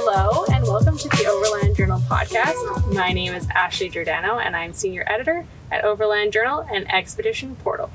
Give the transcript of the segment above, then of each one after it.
Hello, and welcome to the Overland Journal podcast. My name is Ashley Giordano, and I'm senior editor at Overland Journal and Expedition Portal.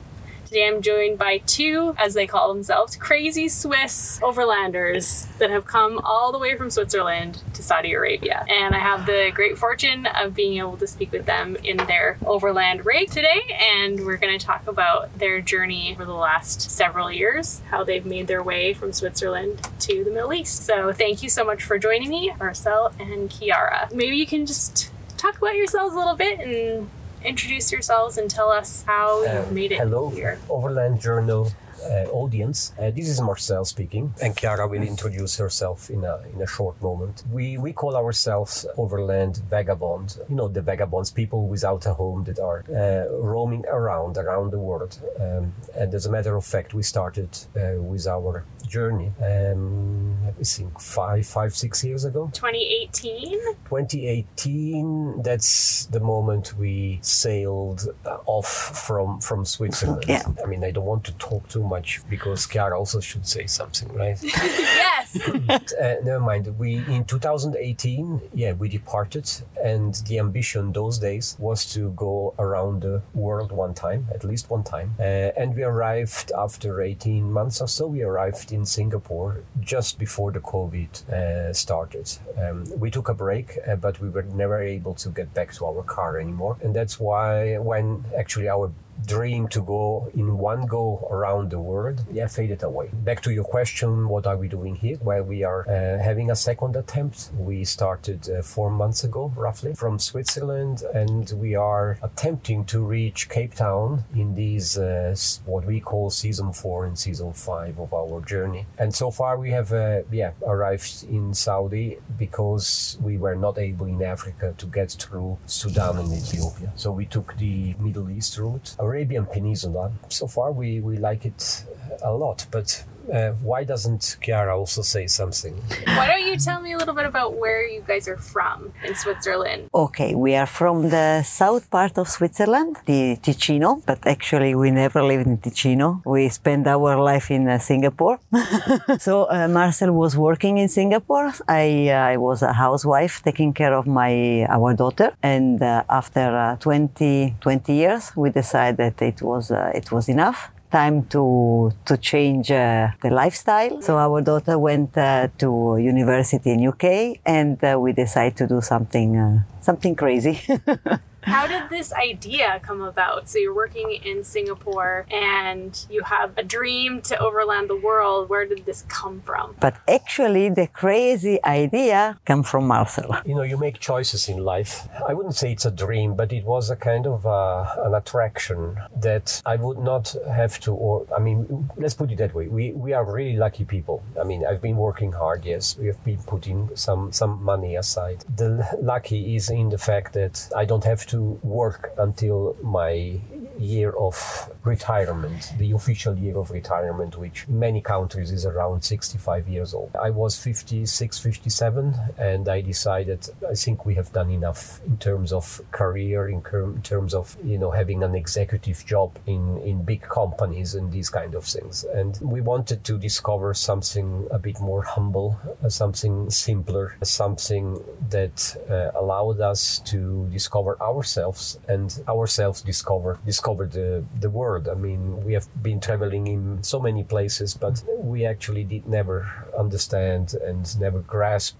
Today I'm joined by two, as they call themselves, crazy Swiss overlanders that have come all the way from Switzerland to Saudi Arabia. And I have the great fortune of being able to speak with them in their overland rig today. And we're going to talk about their journey over the last several years, how they've made their way from Switzerland to the Middle East. So thank you so much for joining me, Marcel and Chiara. Maybe you can just talk about yourselves a little bit and introduce yourselves and tell us how you Um, made it Hello, here. Overland Journal uh, audience. Uh, this is Marcel speaking, and Chiara will introduce herself in a in a short moment. We we call ourselves Overland Vagabond. You know the vagabonds, people without a home that are uh, roaming around around the world. Um, and as a matter of fact, we started uh, with our journey. Um, let me think, five five six years ago. 2018. 2018 that's the moment we sailed uh, off from from switzerland Yeah. i mean i don't want to talk too much because Chiara also should say something right yes. uh, never mind we in 2018 yeah we departed and the ambition those days was to go around the world one time at least one time uh, and we arrived after 18 months or so we arrived in singapore just before the covid uh, started. Um, we took a break uh, but we were never able to get back to our car anymore. And that's why when actually our dream to go in one go around the world. Yeah faded away. Back to your question what are we doing here? Well we are uh, having a second attempt. We started uh, four months ago roughly from switzerland and we are attempting to reach cape town in these uh, what we call season four and season five of our journey. And so far we have uh, yeah arrived in saudi because we were not able in africa to get through sudan and ethiopia. So we took the middle east route arabian peninsula. So far we we like it uh, a lot but uh, why doesn't Chiara also say something? Why don't you tell me a little bit about where you guys are from in Switzerland? Okay, we are from the south part of Switzerland, the Ticino, but actually we never lived in Ticino. We spent our life in uh, Singapore. so uh, Marcel was working in Singapore. I, uh, I was a housewife taking care of my our daughter, and uh, after uh, 20, 20 years, we decided that it was uh, it was enough. Time to to change uh, the lifestyle. So our daughter went uh, to university in UK, and uh, we decided to do something uh, something crazy. How did this idea come about? So you're working in Singapore and you have a dream to overland the world. Where did this come from? but actually, the crazy idea came from Marcel. You know, you make choices in life. I wouldn't say it's a dream, but it was a kind of uh, an attraction that I would not have to, or I mean, let's put it that way. We, we are really lucky people. I mean, I've been working hard, yes. We have been putting some, some money aside. The lucky is in the fact that I don't have to work until my year of retirement, the official year of retirement, which many countries is around 65 years old. I was 56, 57, and I decided I think we have done enough in terms of career, in, terms of you know having an executive job in in big companies and these kind of things. And we wanted to discover something a bit more humble, uh, something simpler, something that uh, allowed us to discover ourselves and ourselves discover discover the the world. I mean, we have been traveling in so many places, but we actually did never understand and never grasp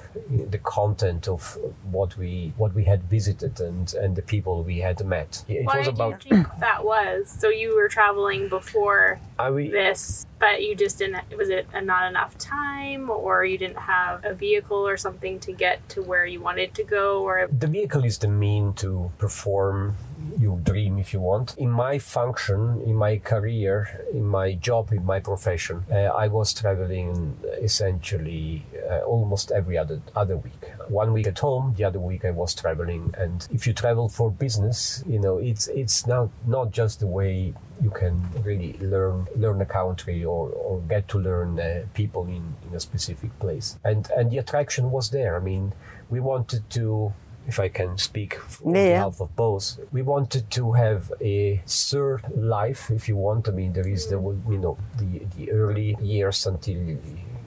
the content of what we what we had visited and and the people we had met. It Why was about you think that was? So you were traveling before we, this, but you just didn't. Was it a not enough time, or you didn't have a vehicle or something to get to where you wanted to go, or the vehicle is the mean to perform your dream if you want. In my function in my career in my job in my profession uh, i was traveling essentially uh, almost every other other week. One week at home the other week i was traveling. And if you travel for business you know it's it's not not just the way you can really learn learn a country or, or get to learn uh, people in, in a specific place. And and the attraction was there. I mean we wanted to if I can speak on Yeah. behalf of both, we wanted to have a third life, if you want. I mean, there is the you know the the early years until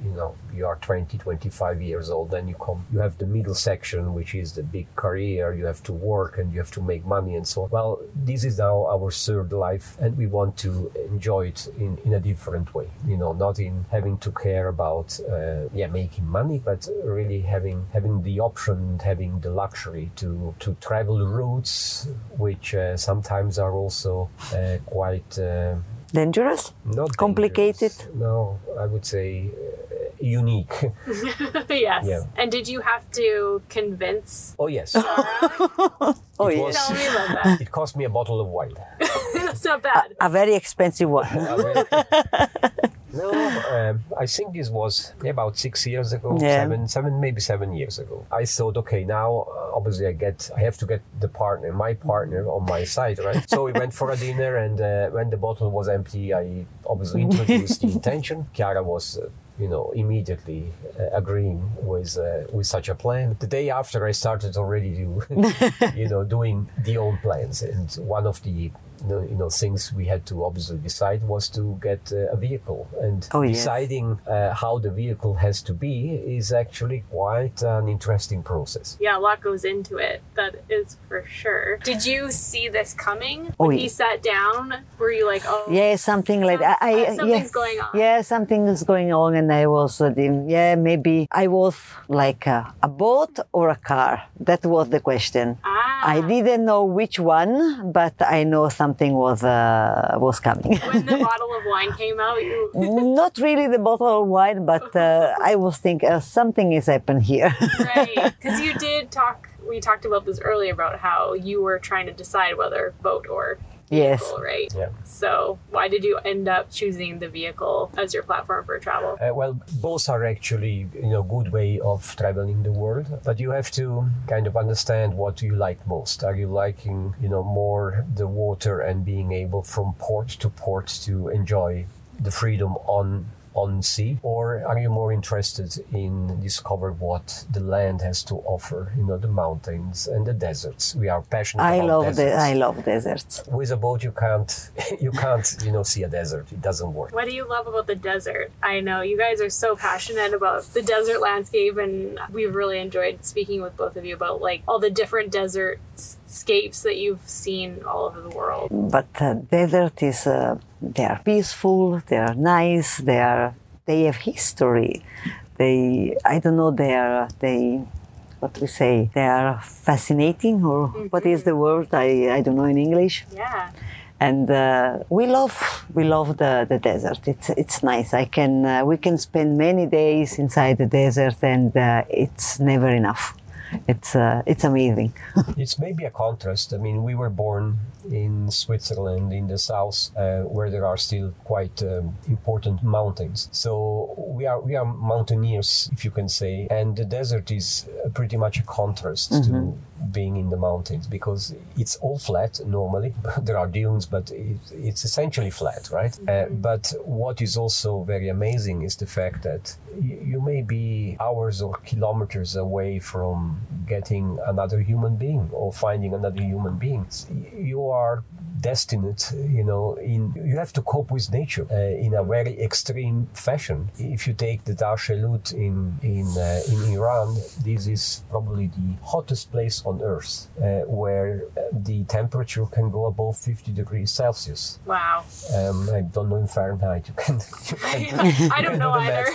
you know you are 20 25 years old then you come you have the middle section which is the big career you have to work and you have to make money and so on well this is now our third life and we want to enjoy it in, in a different way you know not in having to care about uh, yeah making money but really having having the option and having the luxury to to travel routes which uh, sometimes are also uh, quite uh, Dangerous? not Complicated? dangerous. No, I would say uh, unique. yes. Yeah. And did you have to convince Oh yes, Oh, It yes. was- Tell me about that. it cost me a bottle of wine. That's not bad. A very expensive one. I no, um, I think this was about six years ago, Yeah. seven, seven, maybe seven years ago. I thought, okay, now uh, obviously I get, I have to get the partner, my partner, on my side, right? So we went for a dinner, and uh, when the bottle was empty, I obviously introduced the intention. Chiara was. Uh, you know, immediately uh, agreeing with uh, with such a plan. The day after, I started already do, you know, doing the own plans, and one of the you know, you know things we had to obviously decide was to get uh, a vehicle and Oh, yes. deciding uh, how the vehicle has to be is actually quite an interesting process Yeah, a lot goes into it. That is for sure. Did you see this coming? Oh, when yeah. he sat down, were you like, oh, Yeah, something like that. I, I, Something's yeah, going on. Yeah, something is going on, and I was, uh, yeah, maybe I was like a, a boat or a car. That was the question. ah, I didn't know which one, but I know something was uh, was coming. when the bottle of wine came out, you, Not really the bottle of wine, but uh, I was thinking uh, something is happened here. right? Because you did talk. We talked about this earlier about how you were trying to decide whether boat or yes. vehicle, right? yeah So why did you end up choosing the vehicle as your platform for travel? Uh, well, both are actually you know good way of traveling the world, but you have to kind of understand what you like most. Are you liking you know more the water and being able from port to port to enjoy the freedom on on sea, or are you more interested in discover what the land has to offer? You know the mountains and the deserts. We are passionate. I about love the deserts. I love deserts. With a boat, you can't you can't you know see a desert. It doesn't work. What do you love about the desert? I know you guys are so passionate about the desert landscape, and we've really enjoyed speaking with both of you about like all the different desert scapes that you've seen all over the world. But uh, desert is uh, they are peaceful, they are nice, they are they have history. They I don't know they are they what we say they are fascinating or what is the word I, I don't know in English. Yeah. and uh, we love we love the, the desert. It's it's nice. I can uh, we can spend many days inside the desert, and uh, it's never enough. It's uh, it's amazing. It's maybe a contrast. I mean, we were born in Switzerland, in the south, uh, where there are still quite um, important mountains. So we are we are mountaineers, if you can say, and the desert is pretty much a contrast to being in the mountains because it's all flat normally. there are dunes, but it, it's essentially flat, right? Uh, but what is also very amazing is the fact that you may be hours or kilometers away from getting another human being or finding another human being. You are destined, you know, in you have to cope with nature uh, in a very extreme fashion. If you take the Dasht-e Lut in in uh, in Iran, this is probably the hottest place on earth, uh, where the temperature can go above 50 degrees Celsius. Wow. Um, I don't know in Fahrenheit. You can. You can I don't know either.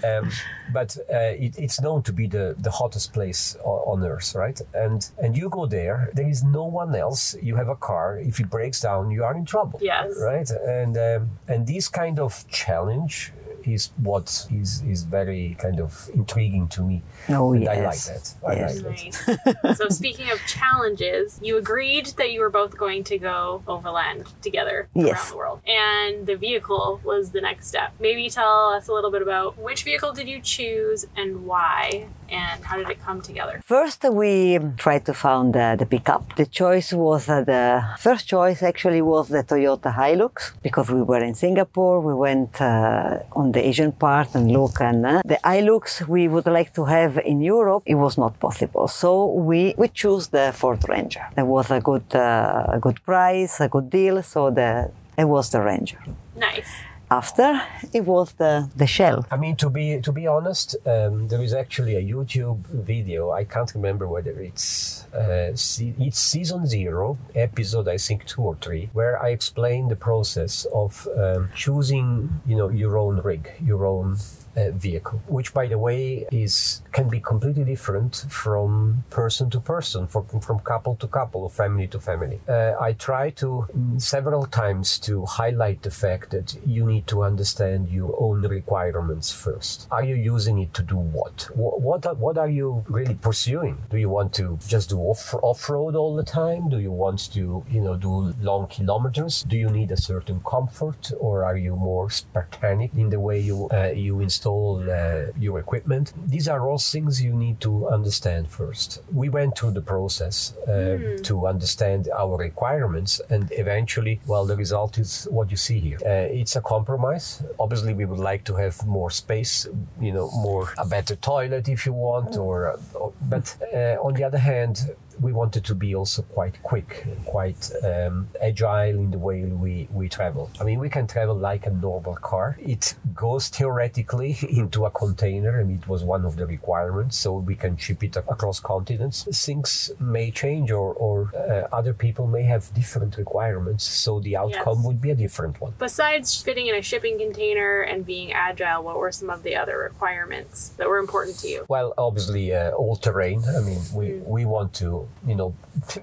um, but uh, it, it's known to be the, the hottest place on, on earth, right? And and you go there, there is no one else. You have a car. If it breaks down, you are in trouble. Yes. Right. And um, and this kind of challenge is what is is very kind of intriguing to me. Oh and I like that. I Yes. like that. Nice. so speaking of challenges, you agreed that you were both going to go overland together around the world. And the vehicle was the next step. Maybe tell us a little bit about which vehicle did you choose and why and how did it come together? First, we tried to find uh, the pickup. The choice was uh, the first choice actually was the Toyota Hilux because we were in Singapore. We went uh, on the Asian part and look, and uh, the Hilux we would like to have in Europe. It was not possible, so we we choose the Ford Ranger. There was a good uh, a good price, a good deal, so the it was the Ranger. Nice. After it was the, the shell. I mean, to be to be honest, um, there is actually a YouTube video. I can't remember whether it's uh, it's season zero, episode I think two or three, where I explain the process of um, choosing, you know, your own rig, your own uh, vehicle, which, by the way, is can be completely different from person to person, from, from couple to couple, or family to family. Uh, I try to several times to highlight the fact that you need to understand your own requirements first. Are you using it to do what? What what are, what are you really pursuing? Do you want to just do off off road all the time? Do you want to you know do long kilometers? Do you need a certain comfort, or are you more Spartanic in the way you uh, you install uh, your equipment? These are all things you need to understand first. We went through the process uh, to understand our requirements, and eventually, well, the result is what you see here. Uh, it's a compromise. Obviously, we would like to have more space, you know, more a better toilet if you want, or, or but uh, on the other hand, we wanted to be also quite quick, quite um, agile in the way we, we travel. I mean, we can travel like a normal car. It goes theoretically into a container, and it was one of the requirements, so we can ship it across continents. Things may change, or, or uh, other people may have different requirements, so the outcome Yes. would be a different one. Besides fitting in a shipping container and being agile, what were some of the other requirements that were important to you? Well, obviously, uh, all terrain. I mean, we, we want to, you know,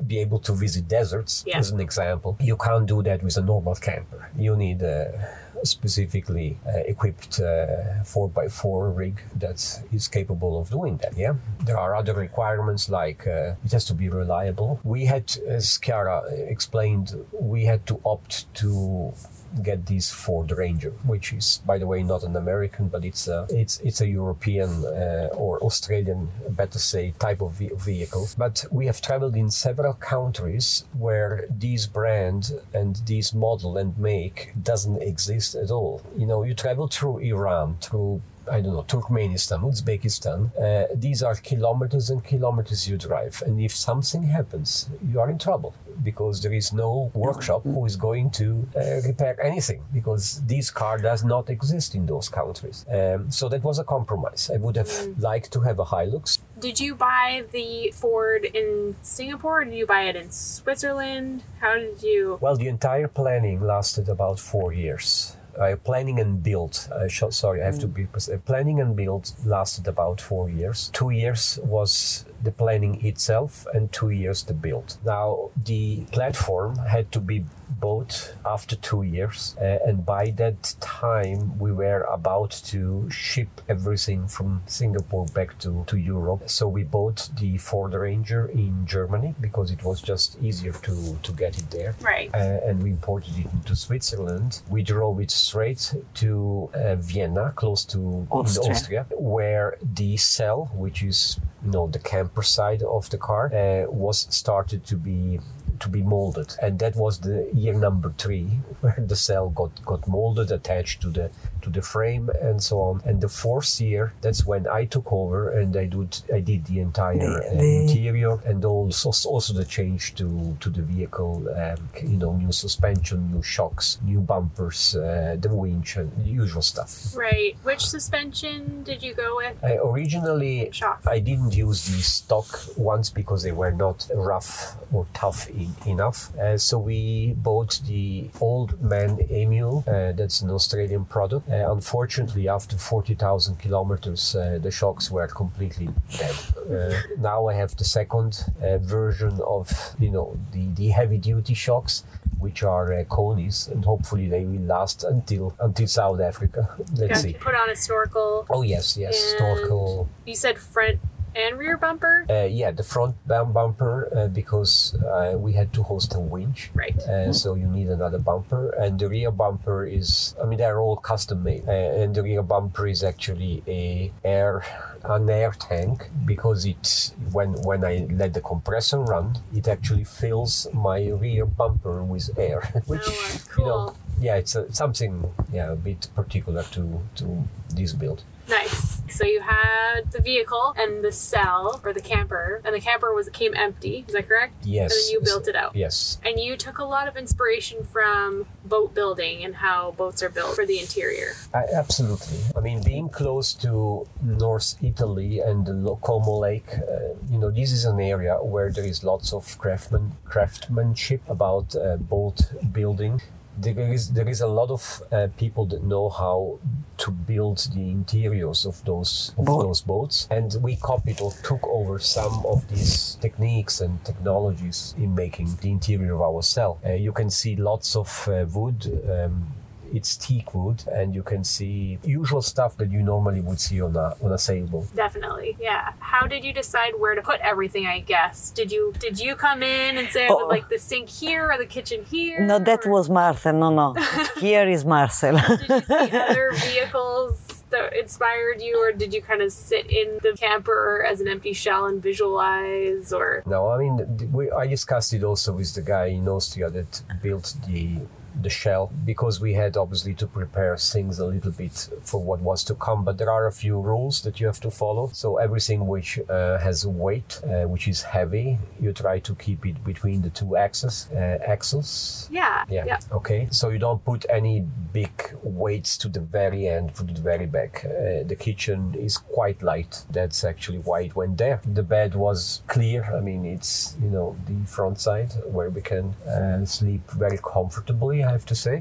be able to visit deserts, Yeah. as an example. You can't do that with a normal camper. You need a specifically uh, equipped uh, 4x4 rig that is capable of doing that, yeah? There are other requirements like uh, it has to be reliable. We had, as Chiara explained, we had to opt to get these Ford Ranger, which is, by the way, not an American, but it's a it's it's a European uh, or Australian, better say, type of ve- vehicle. But we have traveled in several countries where these brand and these model and make doesn't exist at all. You know, you travel through Iran, through I don't know, Turkmenistan, Uzbekistan. Uh, these are kilometers and kilometers you drive. And if something happens, you are in trouble because there is no workshop who is going to uh, repair anything because this car does not exist in those countries. Um, so that was a compromise. I would have liked to have a Hilux. Did you buy the Ford in Singapore? Or did you buy it in Switzerland? How did you? Well, the entire planning lasted about four years. Uh, planning and build. Uh, sh- sorry, I have to be precise. Planning and build lasted about four years. Two years was the planning itself, and two years the build. Now, the platform had to be bought after two years, uh, and by that time, we were about to ship everything from Singapore back to, to Europe. So we bought the Ford Ranger in Germany because it was just easier to, to get it there Right. uh, and we imported it into Switzerland. We drove it straight to uh, Vienna, close to Austria. Austria, where the cell, which is you know the camper side of the car, uh, was started to be to be molded, and that was the year number three where the cell got got molded, attached to the to the frame, and so on. And the fourth year, that's when I took over, and I did I did the entire The- uh, the- interior and also also the change to to the vehicle um, you know new suspension new shocks new bumpers uh, the winch and the usual stuff Right. Which suspension did you go with? I originally Shock. I didn't use the stock ones because they were not rough or tough enough. Uh, so we bought the Old Man Emu. Uh, that's an Australian product. Uh, unfortunately, after 40,000 kilometers, uh, the shocks were completely dead. Uh, now I have the second uh, version of you know the, the heavy duty shocks. Which are uh, Konis, and hopefully they will last until until South Africa. Let's see. put on a snorkel. Oh yes, yes, snorkel. You said front and rear bumper. Uh, yeah, the front bumper uh, because uh, we had to host a winch. Right. Uh, so you need another bumper, and the rear bumper is. I mean, they're all custom made, uh, and the rear bumper is actually a air an air tank because it when when I let the compressor run, it actually fills my rear bumper with air, which Oh, uh, you know, cool. yeah, it's a, something yeah a bit particular to to this build. Nice. So you had the vehicle and the cell or the camper, and the camper was came empty. Is that correct? Yes. And then you built it out. Yes. And you took a lot of inspiration from boat building and how boats are built for the interior. I, absolutely. I mean, being close to North Italy and the Como Lake, uh, you know, this is an area where there is lots of craftsman, craftsmanship about uh, boat building. There is there is a lot of uh, people that know how to build the interiors of those of Boat. those boats, and we copied or took over some of these techniques and technologies in making the interior of our cell. Uh, you can see lots of uh, wood. Um, it's teak wood, and you can see usual stuff that you normally would see on a on a sailboat. Definitely, yeah. How did you decide where to put everything? I guess did you did you come in and say I would Oh. like the sink here or the kitchen here? No, that or was Marcel. No, no. Here is Marcel. Did you see other vehicles that inspired you, or did you kind of sit in the camper as an empty shell and visualize? Or No, I mean, we, I discussed it also with the guy in Austria that built the the shell because we had obviously to prepare things a little bit for what was to come. But there are a few rules that you have to follow. So everything which uh, has a weight, uh, which is heavy, you try to keep it between the two axes. Uh, axles. yeah, Yeah. yeah. Okay. So you don't put any big weights to the very end, to the very back. Uh, the kitchen is quite light. That's actually why it went there. The bed was clear. I mean, it's you know the front side where we can uh, sleep very comfortably. I have to say.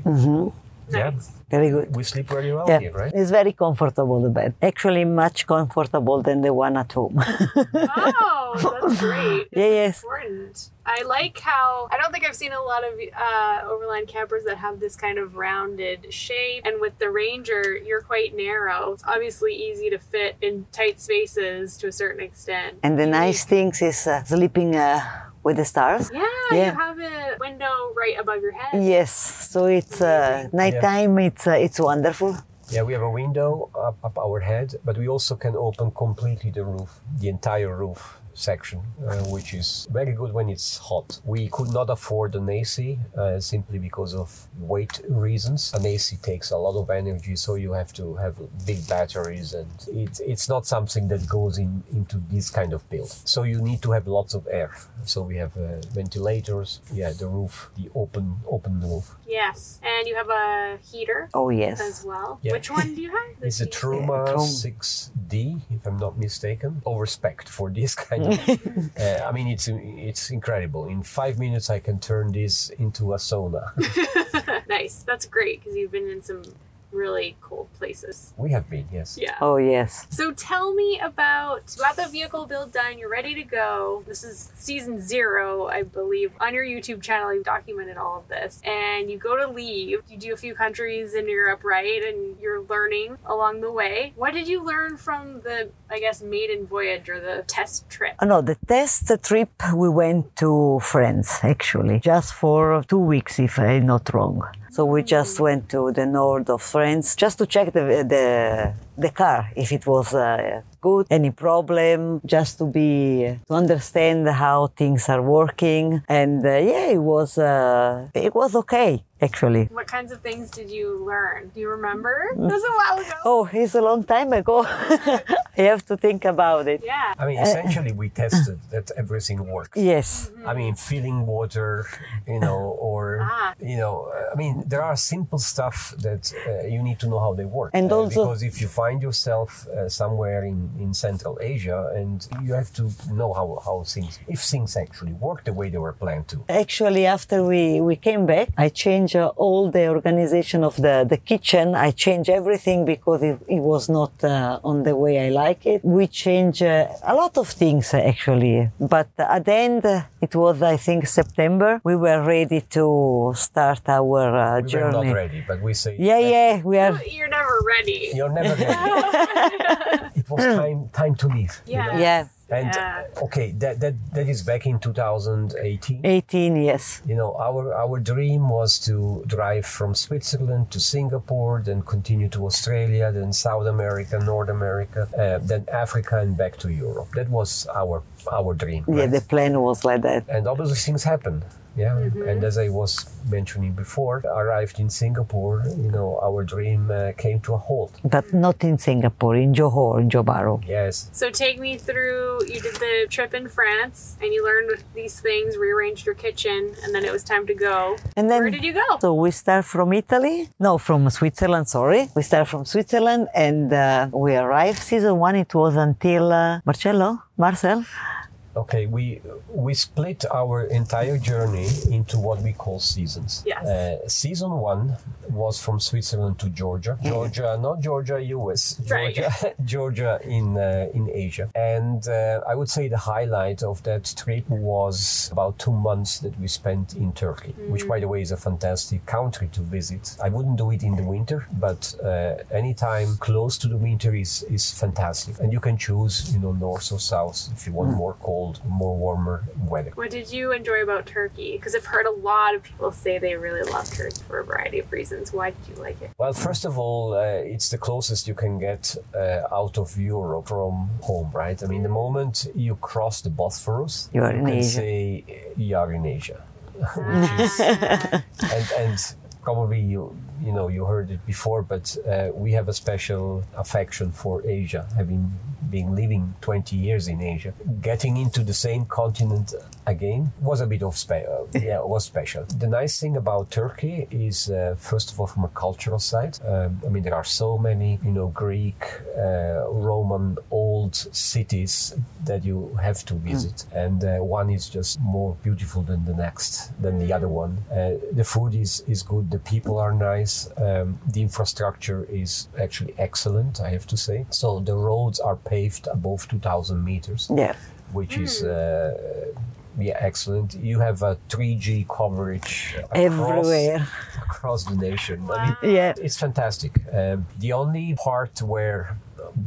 Yeah. Very good. We sleep very well Yeah, here, right? it's very comfortable the bed. Actually, much comfortable than the one at home. Oh, that's great. Yeah, yes. important. I like how I don't think I've seen a lot of uh, overland campers that have this kind of rounded shape. And with the Ranger, you're quite narrow. It's obviously easy to fit in tight spaces to a certain extent. and the nice things is uh, sleeping uh, with the stars. Yeah, Yeah. you have a window right above your head. Yes, so it's uh, nighttime. It's uh, it's wonderful. Yeah, we have a window up, up our head, but we also can open completely the roof, the entire roof section, uh, which is very good when it's hot. We could not afford an AC uh, simply because of weight reasons. An AC takes a lot of energy, so you have to have big batteries, and it's it's not something that goes in into this kind of build. So you need to have lots of air. So we have uh, ventilators. Yeah, the roof, the open open roof. Yes, and you have a heater Oh yes, as well. Yeah. Which one do you have? The It's a? Truma 6D, if I'm not mistaken. All respect for this kind of. uh, I mean, it's it's incredible. In five minutes, I can turn this into a sauna. nice. That's great because you've been in some really cool places. we have been, yes. Yeah. Oh yes. So tell me about you got the vehicle build done. You're ready to go. This is season zero, I believe. On your YouTube channel, you've documented all of this, and you go to leave. You do a few countries in Europe, right? And you're learning along the way. What did you learn from the, I guess, maiden voyage or the test trip? Oh, no, the test trip we went to France actually, just for two weeks, if I'm not wrong. So we just went to the north of France just to check the the, the car if it was uh, good, any problem, just to be to understand how things are working. And uh, yeah, it was uh, it was okay actually. What kinds of things did you learn? Do you remember? That was a while ago. Oh, it's a long time ago. I have to think about it. Yeah. I mean, essentially, we tested that everything works. Yes. I mean, filling water, you know, or Ah. you know, uh, I mean, there are simple stuff that uh, you need to know how they work. And Uh, also- because if you find yourself uh, somewhere in, in Central Asia, and you have to know how, how things, if things actually work the way they were planned to. Actually, after we, we came back, I changed uh, all the organization of the, the kitchen. I changed everything because it, it was not uh, on the way I like it. We changed uh, a lot of things uh, actually. But at the end, uh, it was, I think, September. We were ready to start our uh, We were journey. not ready, but we say, Yeah, yeah, we are. You're never ready. You're never ready. it was time time to leave. you know? Yeah. Yeah, And Yeah. okay, that, that that is back in 2018. 18 yes. You know, our our dream was to drive from Switzerland to Singapore, then continue to Australia, then South America, North America, uh, then Africa, and back to Europe. That was our our dream. Yeah, right? the plan was like that. and obviously things happen. Yeah, and as I was mentioning before, arrived in Singapore. You know, our dream uh, came to a halt. But not in Singapore, in Johor, in Johor Bahru. Yes, So take me through. You did the trip in France, and you learned these things, rearranged your kitchen, and then it was time to go. And then Where did you go? So we start from Italy, no, from Switzerland. Sorry, we start from Switzerland, and uh, we arrived. Season one, it was until uh, Marcello, Marcel. Okay, we we split our entire journey into what we call seasons. Yes. Uh, season one was from Switzerland to Georgia. Georgia, not Georgia, US. Right. Georgia, Georgia in uh, in Asia. And uh, I would say the highlight of that trip was about two months that we spent in Turkey, which, by the way, is a fantastic country to visit. I wouldn't do it in the winter, but uh, anytime close to the winter is is fantastic. And you can choose, you know, north or south if you want more cold, more warmer weather. What did you enjoy about Turkey? Because I've heard a lot of people say they really love Turkey for a variety of reasons. Why did you like it? Well, first of all, uh, it's the closest you can get uh, out of Europe from home, right? I mean, the moment you cross the Bosphorus, You are in can Asia. say you are in Asia, which is, and and probably you you know you heard it before, but uh, we have a special affection for Asia, having been living 20 years in Asia. Getting into the same continent again was a bit of spe- uh, yeah, it was special. The nice thing about Turkey is, uh, first of all, from a cultural side. Um, I mean, there are so many, you know, Greek, uh, Roman, old cities that you have to visit, and uh, one is just more beautiful than the next, than the other one. Uh, the food is is good. The people are nice. Um, the infrastructure is actually excellent. I have to say. So the roads are paved above 2,000 meters Yeah. which is uh, yeah excellent. You have a 3G coverage across, Everywhere. across the nation. I mean, Yeah. it's fantastic. Um, the only part where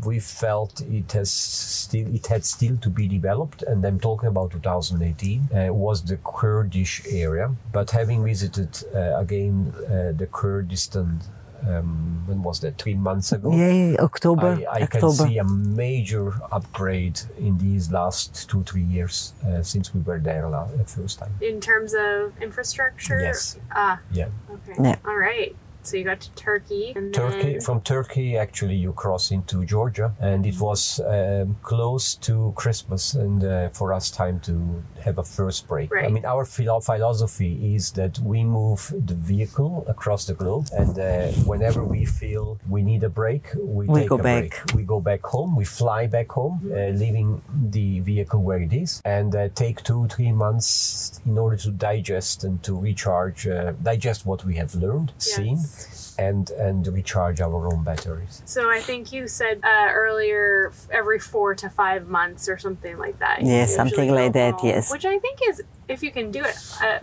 we felt it has still it had still to be developed, and I'm talking about 2018, uh, was the Kurdish area. But having visited uh, again uh, the Kurdistan. Um, when was that? Three months ago. Yeah, October. I, I can see a major upgrade in these last two three years uh, since we were there la- the first time. In terms of infrastructure? Yes. Ah, Yeah, okay. Yeah. All right. So you got to Turkey. And Turkey. Then, From Turkey, actually, you cross into Georgia, and it was um, close to Christmas, and uh, for us, time to have a first break. I mean, our philo- philosophy is that we move the vehicle across the globe, and uh, whenever we feel we need a break, we, We take go a back. break. We go back home. We fly back home, uh, leaving the vehicle where it is, and uh, take two, three months in order to digest and to recharge, uh, digest what we have learned, seen Yes. And and recharge our own batteries. So I think you said uh, earlier every four to five months or something like that. Yeah, something go like that, yes. Which I think is, if you can do it, uh,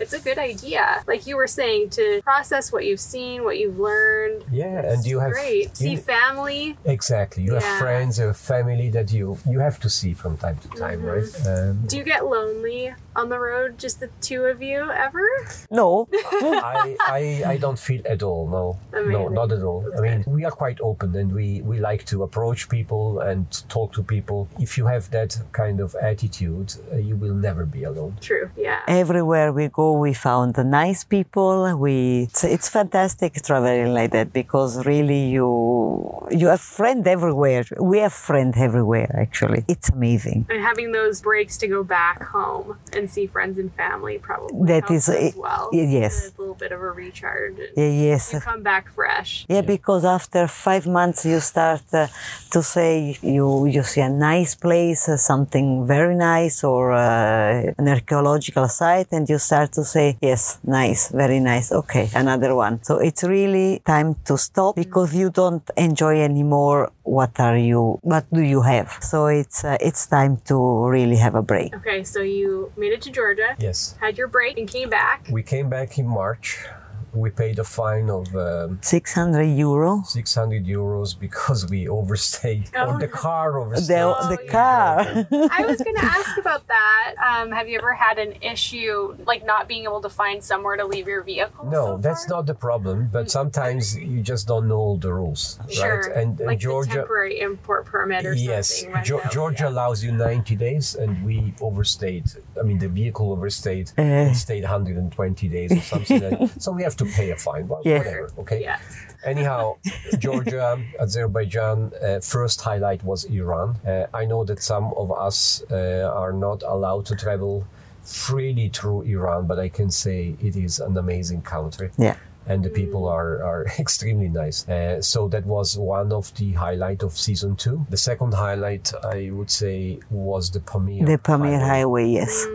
it's a good idea. Like you were saying, to process what you've seen, what you've learned. Yeah, and It's you have great. See family. exactly. You Yeah. have friends, a family that you you have to see from time to time, Mm-hmm. right? Um, Do you get lonely on the road, just the two of you, ever? No. I, I I don't feel at all. No, no, not at all. That's I mean, we are quite open, and we we like to approach people and talk to people. If you have that kind of attitude, uh, you will never be alone. True. Yeah. Everywhere we go, we found the nice people. We it's, it's fantastic traveling like that because really you you have friend everywhere. We have friend everywhere. Actually, it's amazing. and having those breaks to go back home and see friends and family probably That is- as well. yes. a little bit of a recharge. Yeah, yes. You come back fresh. Yeah, because after five months you start uh, to say you you see a nice place, uh, something very nice, or uh, an archaeological site, and you start to say yes, nice, very nice. Okay, another one. So it's really time to stop because you don't enjoy anymore. What are you? What do you have? So it's uh, it's time to really have a break. Okay, so you made it to Georgia, Yes. had your break, and came back. We came back in March we paid a fine of um, 600 euro. 600 euros because we overstayed, Oh, or the no. car The, overstayed. Oh, the yeah. car. I was going to ask about that. Um, have you ever had an issue like not being able to find somewhere to leave your vehicle? No, so that's not the problem. But sometimes you just don't know all the rules, Sure. right? And, and like the Georgia, temporary import permit or yes, something. runs Georgia yeah. allows you 90 days, and we overstayed. I mean, the vehicle overstayed. Uh. and stayed 120 days or something. like so we have to pay a fine. Well, Yeah. whatever. Okay. Yes. Anyhow, Georgia, Azerbaijan, uh, first highlight was Iran. Uh, I know that some of us uh, are not allowed to travel freely through Iran, but I can say it is an amazing country. Yeah. And the people are, are extremely nice. Uh, so that was one of the highlight of season two. The second highlight, I would say, was the Pamir. The Pamir Highway Highway, yes.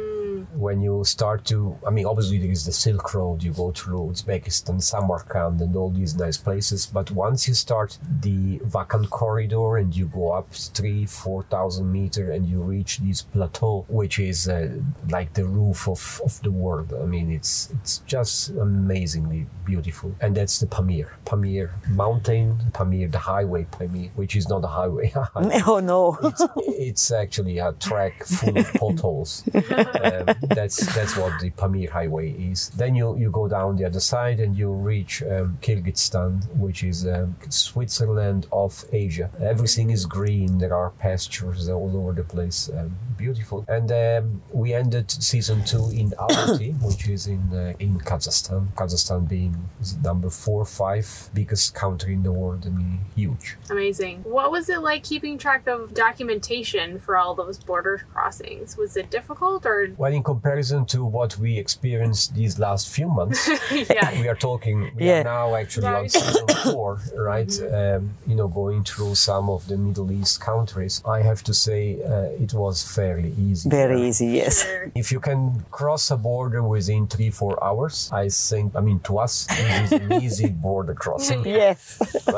When you start to i mean obviously there is the silk road you go through uzbekistan samarkand and all these nice places but once you start the Wakhan corridor and you go up three four thousand meter and you reach this plateau which is uh, like the roof of, of the world i mean it's it's just amazingly beautiful and that's the pamir pamir mountain pamir the highway pamir which is not a highway Oh no. it's, it's actually a track full of potholes. um, that's that's what the Pamir Highway is. Then you, you go down the other side and you reach um, Kyrgyzstan, which is um, Switzerland of Asia. Everything is green. There are pastures all over the place. Um, beautiful. And um, we ended season two in Almaty, which is in uh, in Kazakhstan. Kazakhstan being number four, five biggest country in the world. I mean, huge. Amazing. What was it like keeping track of documentation for all those border crossings? Was it difficult or? Well, in comparison to what we experienced these last few months, yeah. we are talking. We Yeah. are now actually on Right. season four, right? Um, you know, going through some of the Middle East countries. I have to say, uh, it was fairly easy. Very easy, yes. If you can cross a border within three, four hours, I think, I mean, to us, it is an easy border crossing, Yes.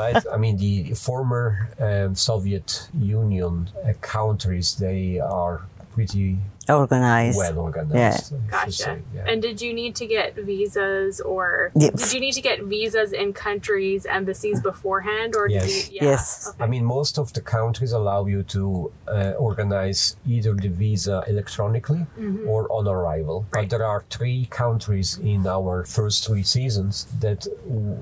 right? I mean, the former um, Soviet Union uh, countries, they are pretty Organized. well organized. I should Gotcha. say, yeah. And did you need to get visas or Yeah. did you need to get visas in countries, embassies beforehand or did Yes. you? Yeah. Yes. Okay. I mean, most of the countries allow you to uh, organize either the visa electronically or on arrival. Mm-hmm. Right. But there are three countries in our first three seasons that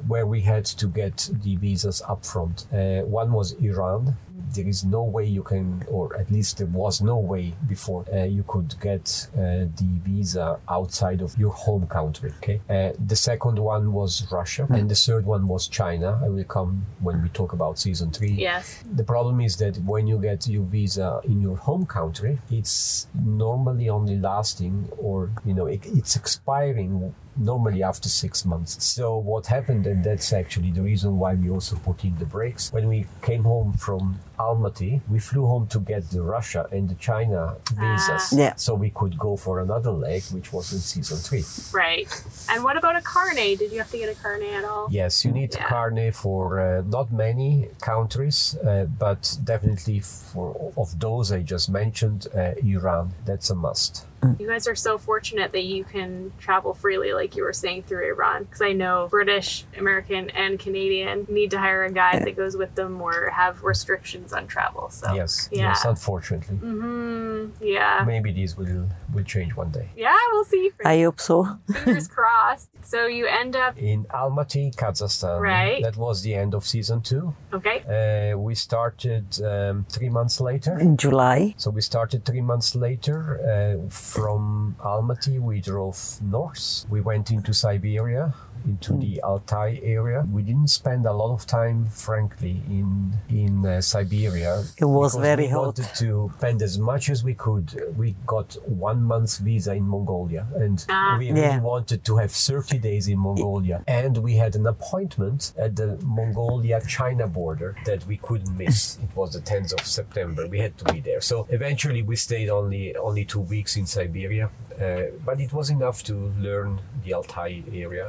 where we had to get the visas upfront. Uh, one was Iran. There is no way you can, or at least there was no way before uh, you could get uh, the visa outside of your home country. Okay. Uh, the second one was Russia, and the third one was China. I will come when we talk about season three. yes. The problem is that when you get your visa in your home country, it's normally only lasting or, you know, it, it's expiring normally after six months. So what happened, and that's actually the reason why we also put in the brakes. When we came home from Almaty, we flew home to get the Russia and the China visas. Ah. Yeah. So we could go for another leg, which was in season three. Right. And what about a carnet? Did you have to get a carnet at all? Yes, you need Yeah. carnet for uh, not many countries, uh, but definitely for of those I just mentioned, uh, Iran. That's a must. You guys are so fortunate that you can travel freely, like you were saying, through Iran. Because I know British, American, and Canadian need to hire a guide that goes with them or have restrictions on travel. So Yes, yeah. yes. Unfortunately, hmm Yeah. maybe these will will change one day. Yeah, we'll see. I hope so. Fingers crossed. So you end up In Almaty, Kazakhstan. Right. That was the end of season two. okay. Uh, we started um, three months later. In July. So we started three months later. Uh, from Almaty, we drove north. We went into Siberia, into the Altai area. We didn't spend a lot of time, frankly, in in uh, Siberia. It was because very we hot. wanted to spend as much as we could. We got one month's visa in Mongolia, and Ah. we really Yeah. wanted to have 30 days in Mongolia. And we had an appointment at the Mongolia-China border that we couldn't miss. It was the 10th of September. We had to be there. So eventually, we stayed only only two weeks in Siberia, uh, but it was enough to learn the Altai area.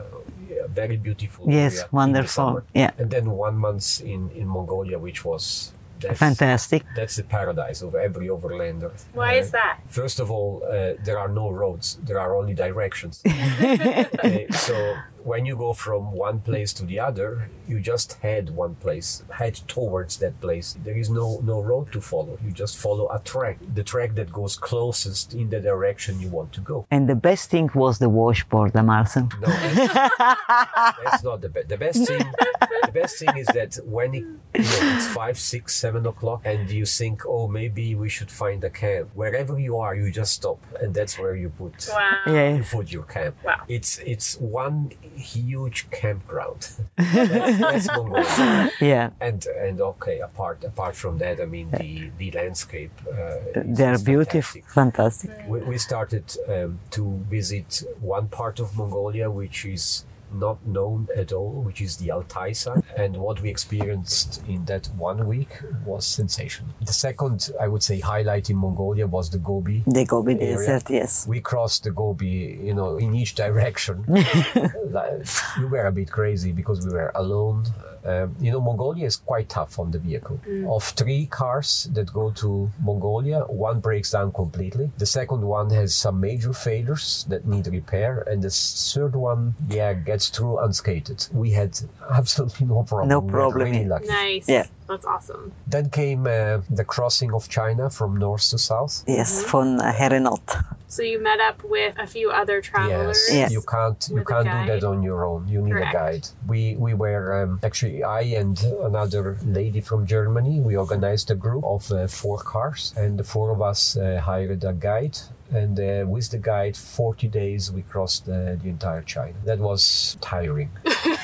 Yeah, very beautiful. Yes, area in the wonderful. Yeah. And then one month in in Mongolia, which was that's, Fantastic. That's the paradise of every overlander. Why Uh, is that? First of all, uh, there are no roads; there are only directions. Okay, so when you go from one place to the other, you just head one place, head towards that place. There is no no road to follow. You just follow a track, the track that goes closest in the direction you want to go. And the best thing was the washboard, Marcel. No, that's, that's not the best. The best thing, the best thing is that when it, you know, it's five, six, seven o'clock, and you think, oh, maybe we should find a camp. Wherever you are, you just stop, and that's where you put Wow. you put your camp. Wow. It's it's one huge campground. that's, Mongolia. Yeah. And and okay, apart apart from that, I mean the the landscape. Uh, They're beautiful, fantastic. fantastic. We, we started um, to visit one part of Mongolia which is not known at all, which is the Altai side. And what we experienced in that one week was sensational. The second, I would say, highlight in Mongolia was the Gobi. The Gobi Area. Desert, yes. We crossed the Gobi, you know, in each direction. Like, we were a bit crazy because we were alone. Um, you know, Mongolia is quite tough on the vehicle. Of three cars that go to Mongolia, one breaks down completely. The second one has some major failures that need repair, and the third one, yeah, gets through unscathed. We had absolutely no problem. No We problem. Really lucky. Nice. Yeah. That's awesome. Then came uh, the crossing of China from north to south. Yes, von uh, Herrenot. So you met up with a few other travelers. Yes, Yes. you can't you can't do that on your own. You need Correct. a guide. We we were um, actually I and another lady from Germany. We organized a group of uh, four cars, and the four of us uh, hired a guide. And uh, with the guide, 40 days we crossed uh, the entire China. That was tiring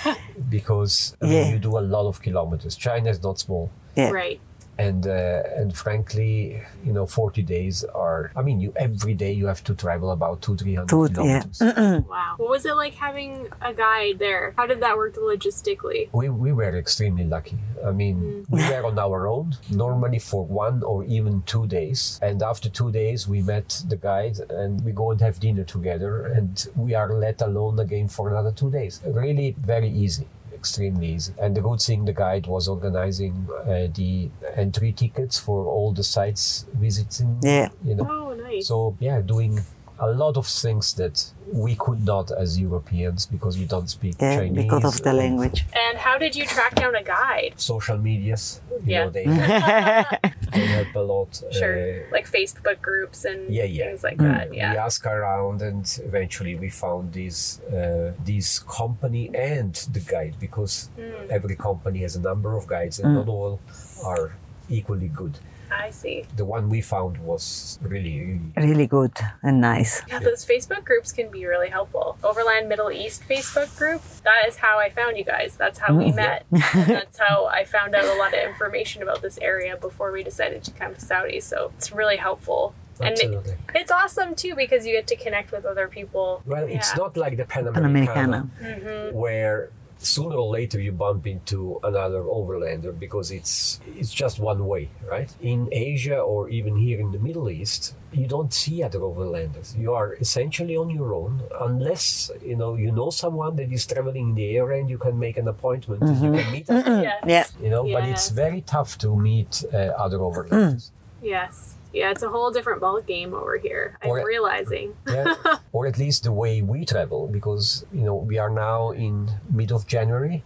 because I mean, Yeah. you do a lot of kilometers. China is not small Yeah. Right. and uh, and frankly, you know, forty days are. I mean, you every day you have to travel about two three hundred Two- yeah. kilometers. Wow. What was it like having a guide there? How did that work logistically? We we were extremely lucky. I mean, we were on our own normally for one or even two days, and after two days we met the guide and we go and have dinner together, and we are let alone again for another two days. Really, very easy. Extremely easy. And the good thing, the guide was organizing uh, the entry tickets for all the sites visiting. Yeah. You know, Oh, nice. So yeah, doing a lot of things that we could not as Europeans because we don't speak Yeah, Chinese. because of the language. and how did you track down a guide? Social medias, you Yeah. know, they, they help a lot. Sure. Uh, like Facebook groups and Yeah, yeah. things like that. Yeah, we Yeah. ask around, and eventually we found this uh, this company and the guide because Hmm. every company has a number of guides, and not all are equally good. I see. The one we found was really, really really good and nice. Yeah, those Facebook groups can be really helpful. Overland Middle East Facebook group, that is how I found you guys. That's how we mm. met. and that's how I found out a lot of information about this area before we decided to come to Saudi. So it's really helpful. And it- absolutely. it's awesome too because you get to connect with other people. Well, it's not like the Pan Panamericana. Americana, mm-hmm. where sooner or later you bump into another overlander because it's it's just one way, right? In Asia or even here in the Middle East, you don't see other overlanders. You are essentially on your own, unless you know you know someone that is traveling in the area and you can make an appointment. and You can meet them, Yes. Yeah. you know. But it's very tough to meet uh, other overlanders. Yes. Yeah, it's a whole different ball game over here. I'm Or- realizing. yeah, or at least the way we travel, because you know we are now in mid of January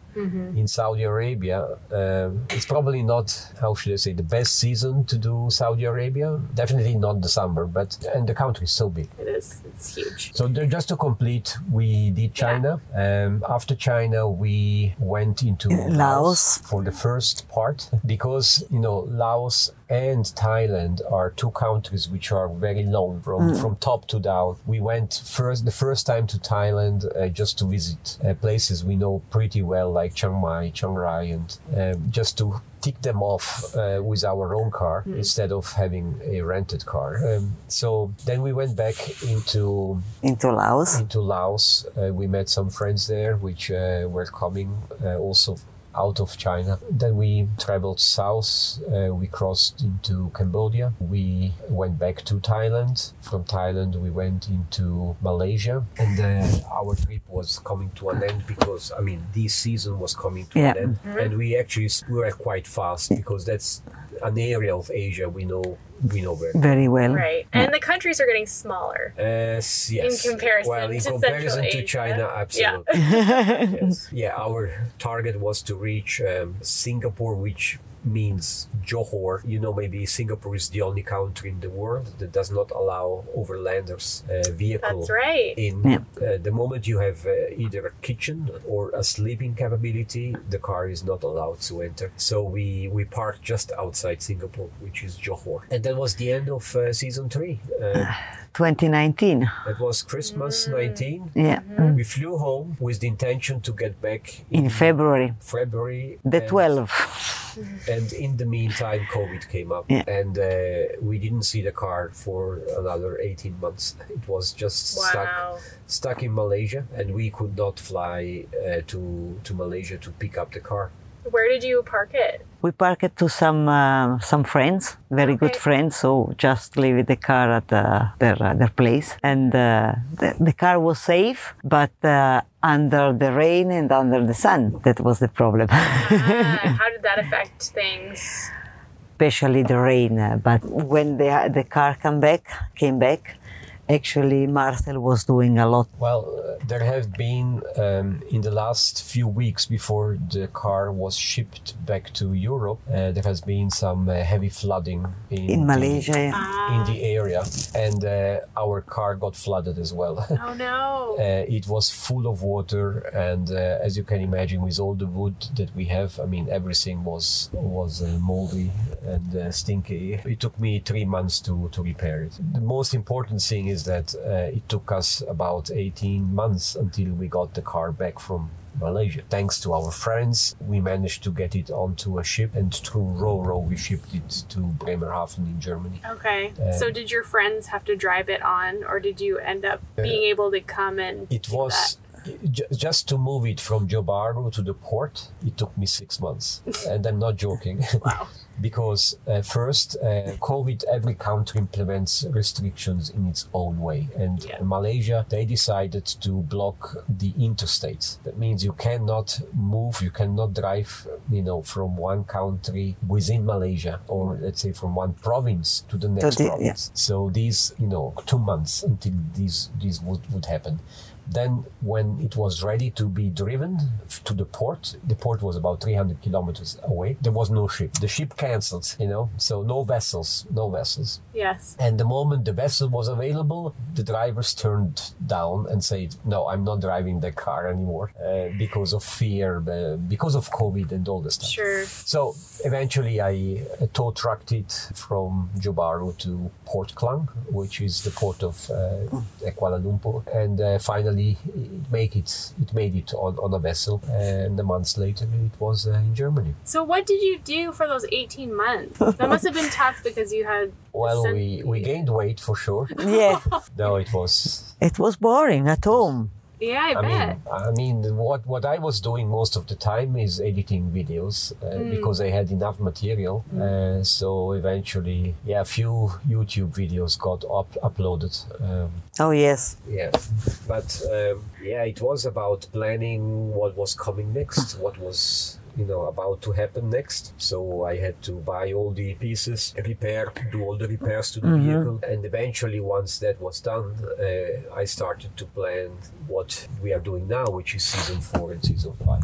in Saudi Arabia. Um, it's probably not how should I say the best season to do Saudi Arabia. Definitely not the summer, but and the country is so big. It is. It's huge. So there, just to complete, we did China. Um, after China, we went into Laos. for the first part because you know Laos and Thailand are two countries which are very long from from top to down. We went first the first time to Thailand uh, just to visit uh, places we know pretty well like Chiang Mai, Chiang Rai, and um, just to tick them off uh, with our own car instead of having a rented car. Um, so then we went back into Into Laos. into Laos. Uh, we met some friends there, which uh, were coming uh, also out of China. Then we traveled south. Uh, we crossed into Cambodia. We went back to Thailand. From Thailand, we went into Malaysia, and uh, our trip was coming to an end because I mean, this season was coming to Yeah. an end, and we actually we were quite fast because that's an area of Asia we know we know very. very well. Right. And the countries are getting smaller. Uh, yes. comparison well, in to comparison Central to Asia. China, Yeah. absolutely. yes. Yeah, our target was to reach um, Singapore, which means Johor. You know, maybe Singapore is the only country in the world that does not allow overlanders uh, vehicle That's right. in. Yeah. Uh, the moment you have uh, either a kitchen or a sleeping capability, the car is not allowed to enter. So we we parked just outside Singapore, which is Johor, and that was the end of uh, season three. Uh, 2019. it was Christmas 19. Yeah. We flew home with the intention to get back In February, February. the 12th. And in the meantime, COVID came up, Yeah. and uh, we didn't see the car for another 18 months. It was just stuck stuck in Malaysia, and we could not fly uh, to to Malaysia to pick up the car. Where did you park it? We parked it to some uh, some friends, very good friends. So just leave the car at uh, their uh, their place, and uh, the, the car was safe, but uh, under the rain and under the sun, that was the problem. Ah, how did that affect things? Especially the rain. uh, but when the the car came back, came back, actually Marcel was doing a lot. Well, uh, there have been um, in the last few weeks before the car was shipped back to Europe, uh, there has been some uh, heavy flooding in, In Malaysia, yeah. Ah. in the area, and uh, our car got flooded as well. Oh no. Uh, it was full of water, and uh, as you can imagine, with all the wood that we have, I mean, everything was was uh, moldy and uh, stinky. It took me three months to to repair it. The most important thing is that uh, it took us about 18 months until we got the car back from. Malaysia. Thanks to our friends, we managed to get it onto a ship, and through Roro, we shipped it to Bremerhaven in Germany. Okay. Uh, so did your friends have to drive it on, or did you end up being able to come and? It was ju- just to move it from Johor Bahru to the port. It took me six months, and I'm not joking. Wow. because uh, first, uh, COVID, every country implements restrictions in its own way, and Yeah. Malaysia they decided to block the interstates. That means you cannot move, you cannot drive, you know, from one country within Malaysia, or let's say from one province to the next the- yeah. province. So these, you know, two months until these these would, would happen. Then, when it was ready to be driven to the port, the port was about 300 kilometers away. There was no ship. The ship cancelled, you know, so no vessels, no vessels. Yes. And the moment the vessel was available, the drivers turned down and said, "No, I'm not driving the car anymore uh, because of fear, uh, because of COVID and all this stuff." Sure. So eventually, I uh, tow trucked it from Johor Bahru to Port Klang, which is the port of uh, Kuala Lumpur, and uh, finally it make it it made it on, on a vessel, and a month later it was uh, in Germany. So what did you do for those 18 months? That must have been tough because you had. Well, we, we gained weight for sure. Yeah, No, it was it was boring at home. Yeah, I, I bet. mean, I mean, what what I was doing most of the time is editing videos uh, because I had enough material. Uh, so eventually, yeah, a few YouTube videos got up, uploaded. Um, Oh yes, yeah, but um, yeah, it was about planning what was coming next, what was you know about to happen next. So I had to buy all the pieces, repair, do all the repairs to the vehicle, and eventually, once that was done, uh, I started to plan what we are doing now, which is season four and season five.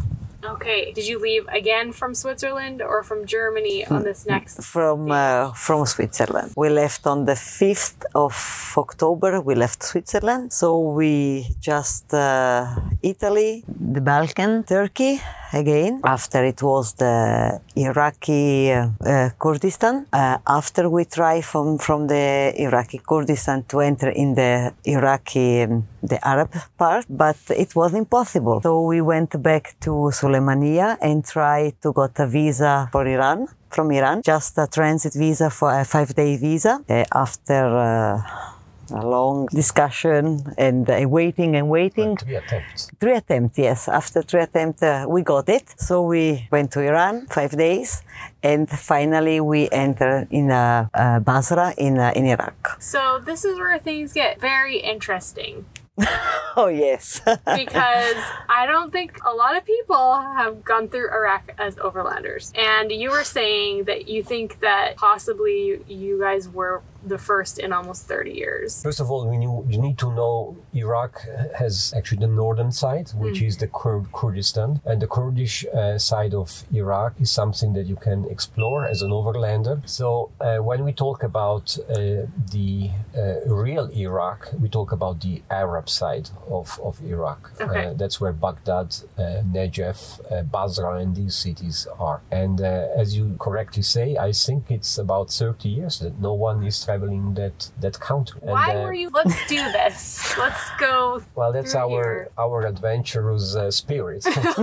okay. Did you leave again from Switzerland or from Germany on this next? from uh, from Switzerland. We left on the fifth of October. We left Switzerland, so we just uh, Italy, the Balkan, Turkey again. After it was the Iraqi uh, uh, Kurdistan. Uh, after we tried from from the Iraqi Kurdistan to enter in the Iraqi um, the Arab part, but it was impossible. So we went back to Suleimania and tried to get a visa for Iran from Iran, just a transit visa for a five-day visa. Uh, after uh, a long discussion and uh, waiting and waiting, Three attempts. three attempts, yes. After three attempts, uh, we got it. So we went to Iran five days, and finally we entered in uh, uh, Basra in uh, in Iraq. So this is where things get very interesting. oh yes. because I don't think a lot of people have gone through Iraq as overlanders. And you were saying that you think that possibly you guys were the first in almost 30 years. First of all, we knew, you need to know Iraq has actually the northern side, which is the Kur- Kurdistan, and the Kurdish uh, side of Iraq is something that you can explore as an overlander. So uh, when we talk about uh, the uh, real Iraq, we talk about the Arab side of, of Iraq. Okay. Uh, that's where Baghdad, uh, Najaf, uh, Basra, and these cities are. And uh, as you correctly say, I think it's about 30 years that no one is traveling that that country. And, Why uh, were you? Let's do this. Let's go. Well, that's our here? our adventurous uh, spirit,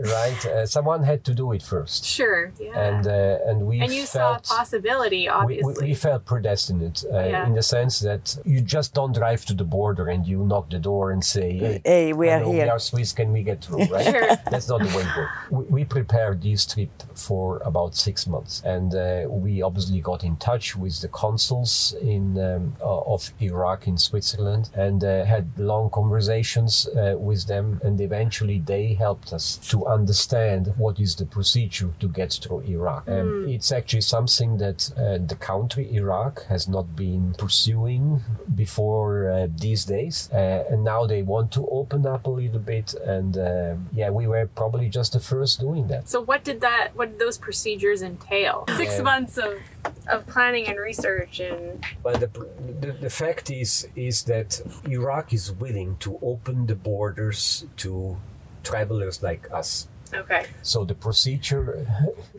right? Uh, someone had to do it first, Sure. Yeah. and uh, and we and you saw a felt. possibility, obviously. we, we felt predestined uh, Yeah. in the sense that you just don't drive to the border and you knock the door and say, "Hey, Hey, we are hello, here. We are Swiss. Can we get through?" Right? Sure. That's not the way it works. We, we prepared this trip for about six months, and uh, we obviously got in touch with the consuls in um, uh, of Iraq in Switzerland and uh, had long conversations uh, with them, and eventually they helped us to understand what is the procedure to get through Iraq. Um, it's actually something that uh, the country Iraq has not been pursuing before uh, these days, uh, and now they want to open up a little bit. And uh, yeah, we were probably just the first doing that. so what did that? What did those procedures entail? Six Yeah. months of of planning and research and Well, the, the, the fact is is that Iraq is willing to open the borders to travelers like us. Okay. So the procedure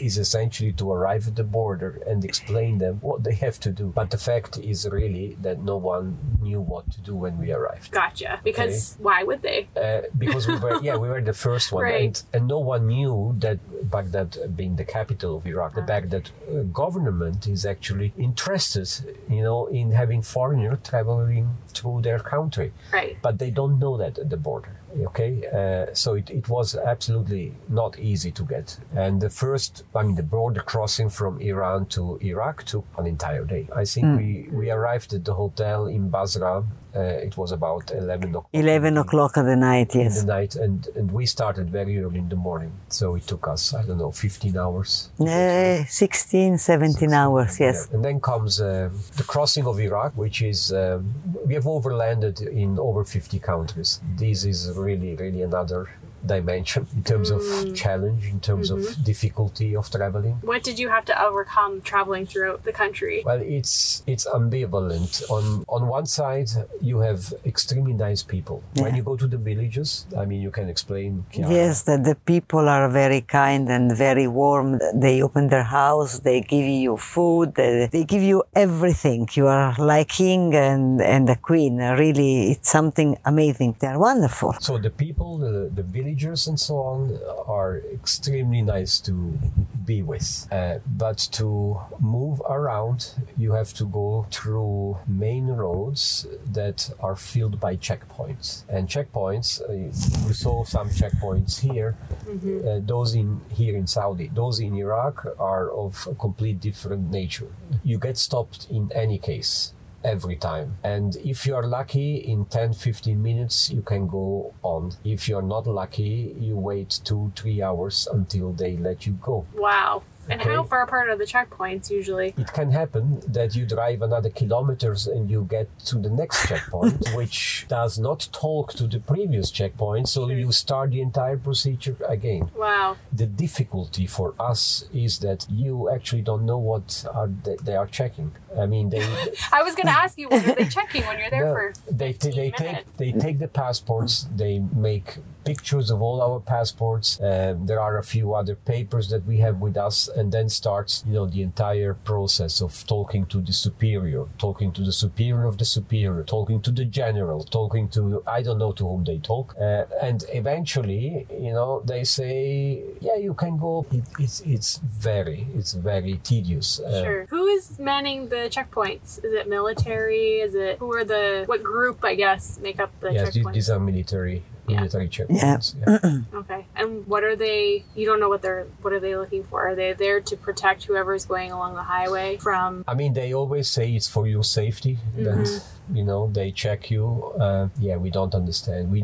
is essentially to arrive at the border and explain them what they have to do. But the fact is really that no one knew what to do when we arrived. Gotcha. Because why would they? Uh, because we were, yeah, we were the first one, Right. and, and no one knew that Baghdad, being the capital of Iraq, the Baghdad uh, government is actually interested, you know, in having foreigners traveling through their country, Right. but they don't know that at the border. Okay, uh, so it, it was absolutely not easy to get. And the first, I mean, the border crossing from Iran to Iraq took an entire day. I think we, we arrived at the hotel in Basra. Uh, it was about 11 o'clock. 11 o'clock at the night, in yes. the night and, and we started very early in the morning so it took us i don't know 15 hours Uh, 16, 17 hours, yes. Yeah. and then comes uh, the crossing of iraq which is um, we have overlanded in over 50 countries this is really really another dimension in terms of mm. challenge in terms of mm-hmm. difficulty of traveling What did you have to overcome traveling throughout the country? Well, it's it's ambivalent. On on one side, you have extremely nice people. When you go to the villages, I mean, you can explain. Chiara, Yes, that the people are very kind and very warm. They open their house, they give you food, they, they give you everything. You are like king and, and a queen. Really, it's something amazing. They're wonderful. So the people, the, the villagers, and so on, are extremely nice to be with. Uh, but to move around, you have to go through main roads that are filled by checkpoints. And checkpoints, uh, we saw some checkpoints here. Uh, those in here in Saudi, those in Iraq are of a complete different nature. You get stopped in any case every time. And if you are lucky, in 10 15 minutes, you can go on. If you're not lucky, you wait two, three hours until they let you go. Wow. And Okay. how far apart are the checkpoints usually? It can happen that you drive another kilometers and you get to the next checkpoint, which does not talk to the previous checkpoint. So you start the entire procedure again. Wow. The difficulty for us is that you actually don't know what are they, they are checking. I mean, they I was going to ask you, what are they checking when you're there No, for they, 15 they take they take the passports. They make pictures of all our passports. Um, there are a few other papers that we have with us, and then starts you know the entire process of talking to the superior, talking to the superior of the superior, talking to the general, talking to I don't know to whom they talk, uh, and eventually you know they say yeah you can go. It, it's it's very it's very tedious. Uh, Sure. Who's manning the checkpoints? Is it military? Is it who are the what group? I guess make up the yes, these, checkpoints. these are military Yeah. military checkpoints. Yeah. Okay. And what are they? You don't know what they're. What are they looking for? Are they there to protect whoever's going along the highway from? I mean, they always say it's for your safety. That you know they check you. Uh, yeah, we don't understand. We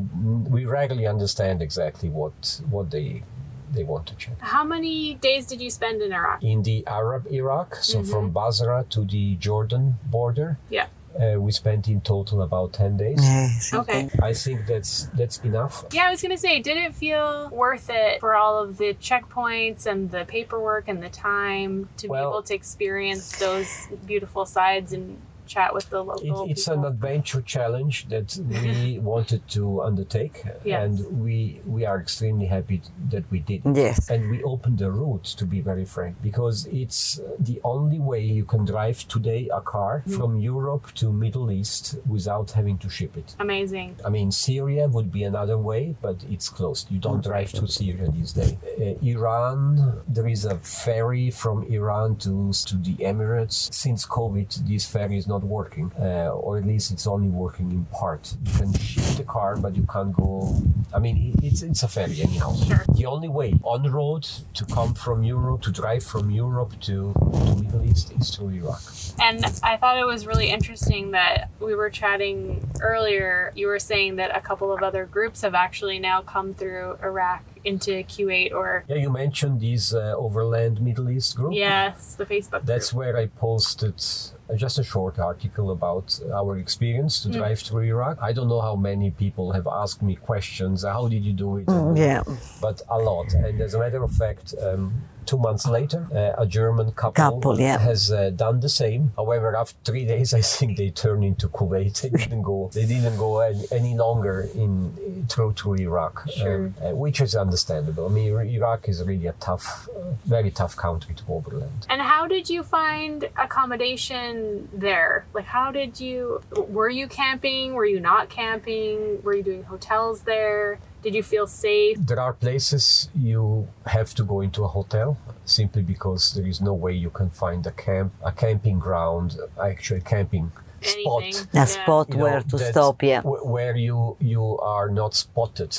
we rarely understand exactly what what they they want to check. How many days did you spend in Iraq? In the Arab Iraq, so from Basra to the Jordan border, Yeah. uh, we spent in total about ten days. Okay. I think that's that's enough. Yeah, I was gonna say, did it feel worth it for all of the checkpoints and the paperwork and the time to be able to experience those beautiful sides and chat with the It, it's people? an adventure challenge that we wanted to undertake, Yes. and we we are extremely happy that we did. it. Yes. And we opened the route, to be very frank, because it's the only way you can drive today a car Mm. from Europe to Middle East without having to ship it. Amazing. I mean, Syria would be another way, but it's closed. You don't drive to Syria these days. Uh, Iran, there is a ferry from Iran to, to the Emirates. Since COVID, this ferry is not working, uh, or at least it's only working in part. You can ship the car, but you can't go. I mean, it's, it's a ferry anyhow. Sure. The only way on the road to come from Europe, to drive from Europe to, to Middle East is through Iraq. And I thought it was really interesting that we were chatting earlier. You were saying that a couple of other groups have actually now come through Iraq into Kuwait or, Yeah, you mentioned these uh, Overland Middle East group. yes, the Facebook group. That's where I posted uh, just a short article about our experience to drive through Iraq. I don't know how many people have asked me questions. How did you do it? And- Yeah. But a lot. And as a matter of fact, um, two months later, uh, a German couple, Couple, yeah. has uh, done the same. However, after three days, I think they turned into Kuwait. They didn't go. They didn't go any, any longer in through to Iraq, Sure. um, uh, which is understandable. I mean, Iraq is really a tough, uh, very tough country to overland. And how did you find accommodation there? Like, how did you, were you camping? Were you not camping? Were you doing hotels there? Did you feel safe? There are places you have to go into a hotel simply because there is no way you can find a camp, a camping ground, actually camping Anything? spot. A Yeah. spot you know, where to stop. Yeah. wh- Where you you are not spotted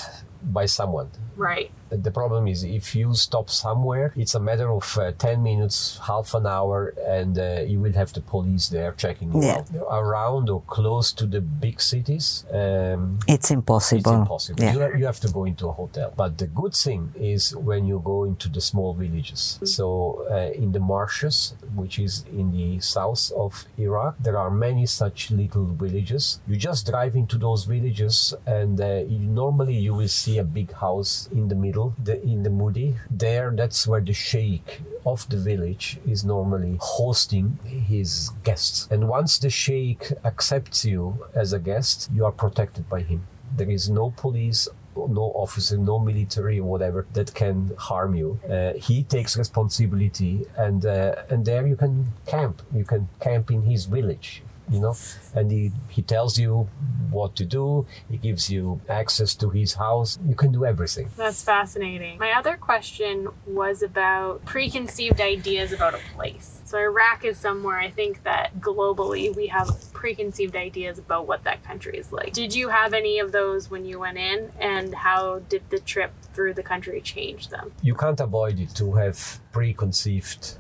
by someone. Right. The problem is if you stop somewhere, it's a matter of uh, 10 minutes, half an hour, and uh, you will have the police there checking you Yeah. Around or close to the big cities, um, It's impossible. it's impossible. Yeah. You, have, you have to go into a hotel. But the good thing is when you go into the small villages. So uh, in the marshes, which is in the south of Iraq, there are many such little villages. You just drive into those villages, and uh, you, normally you will see a big house in the middle, the, in the Mudi. There, that's where the sheikh of the village is normally hosting his guests. And once the sheikh accepts you as a guest, you are protected by him. There is no police no officer, no military whatever that can harm you. Uh, he takes responsibility, and uh, and there you can camp. You can camp in his village, you know, and he he tells you what to do. He gives you access to his house. You can do everything. That's fascinating. My other question was about preconceived ideas about a place. So, Iraq is somewhere I think that globally we have preconceived ideas about what that country is like. Did you have any of those when you went in? And how did the trip through the country change them? you can't avoid it to have preconceived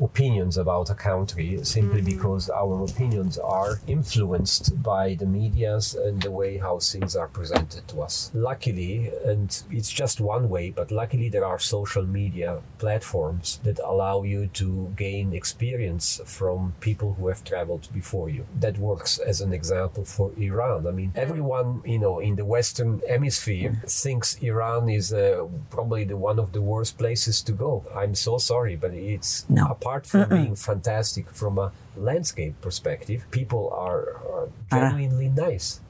opinions about a country simply mm-hmm. because our opinions are influenced by the medias and the way how things are presented to us. Luckily, and it's just one way, but luckily there are social media platforms that allow you to gain experience from people who have traveled before you. That works as an example for Iran. I mean, mm-hmm. everyone, you know, in the Western hemisphere mm-hmm. thinks Iran is uh, probably the one of the worst places to go. I'm so sorry, but it's No. apart from being fantastic from a landscape perspective, people are, are genuinely nice.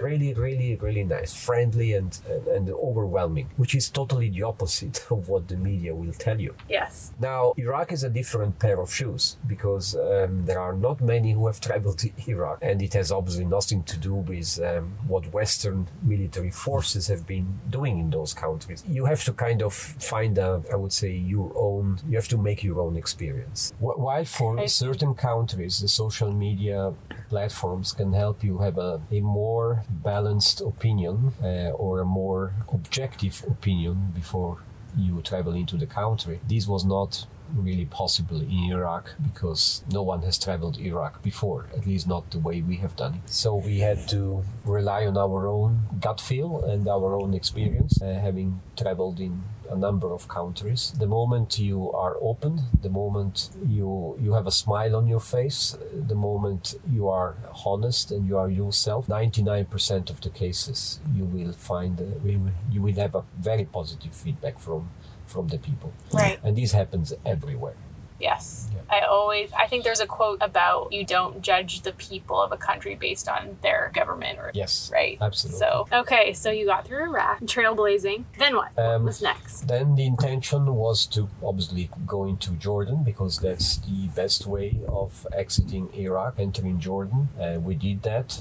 Really, really, really nice, friendly, and, and, and overwhelming, which is totally the opposite of what the media will tell you. Yes. Now, Iraq is a different pair of shoes because um, there are not many who have traveled to Iraq, and it has obviously nothing to do with um, what Western military forces have been doing in those countries. You have to kind of find a, I would say, your own. You have to make your own experience. Wh- While for I- certain countries, the social media platforms can help you have a, a more balanced opinion uh, or a more objective opinion before you travel into the country. This was not really possible in Iraq because no one has traveled Iraq before, at least not the way we have done it. So we had to rely on our own gut feel and our own experience, uh, having traveled in a number of countries. The moment you are open, the moment you you have a smile on your face, the moment you are honest and you are yourself, 99% of the cases you will find uh, you will- you will have a very positive feedback from from the people. Right. And this happens everywhere. Yes. I always I think there's a quote about you don't judge the people of a country based on their government or Yes. right. Absolutely. So okay, so you got through Iraq, trailblazing. Then what? what Um, was next? Then the intention was to obviously go into Jordan because that's the best way of exiting Iraq, entering Jordan. Uh, we did that.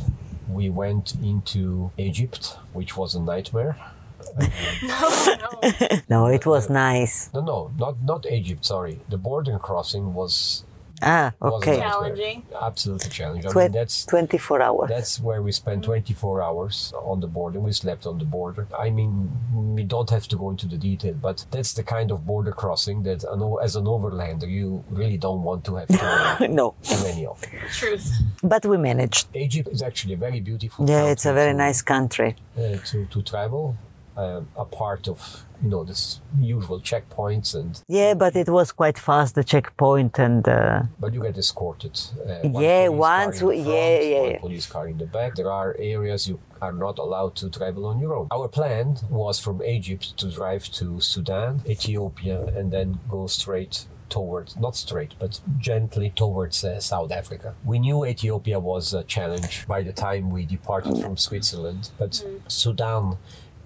We went into Egypt, which was a nightmare. No, no. No, it was nice. No, no, not not Egypt. Sorry, the border crossing was Ah, okay. Challenging. Absolutely challenging. I Twen- mean, that's 24 hours. That's where we spent 24 hours on the border. We slept on the border. I mean, we don't have to go into the detail, but that's the kind of border crossing that, an o- as an overlander, you really don't want to have to no, do any of. Truth. but we managed. Egypt is actually a very beautiful. Yeah, it's a very to- nice country. uh, to to travel. Um, a part of you know this usual checkpoints and Yeah, but it was quite fast, the checkpoint, and uh, but you get escorted. Uh, one Yeah, police car once in we- front, yeah, yeah, one police car in the back. There are areas you are not allowed to travel on your own. Our plan was from Egypt to drive to Sudan, Ethiopia, and then go straight towards not straight but gently towards uh, south africa we knew ethiopia was a challenge by the time we departed from switzerland but sudan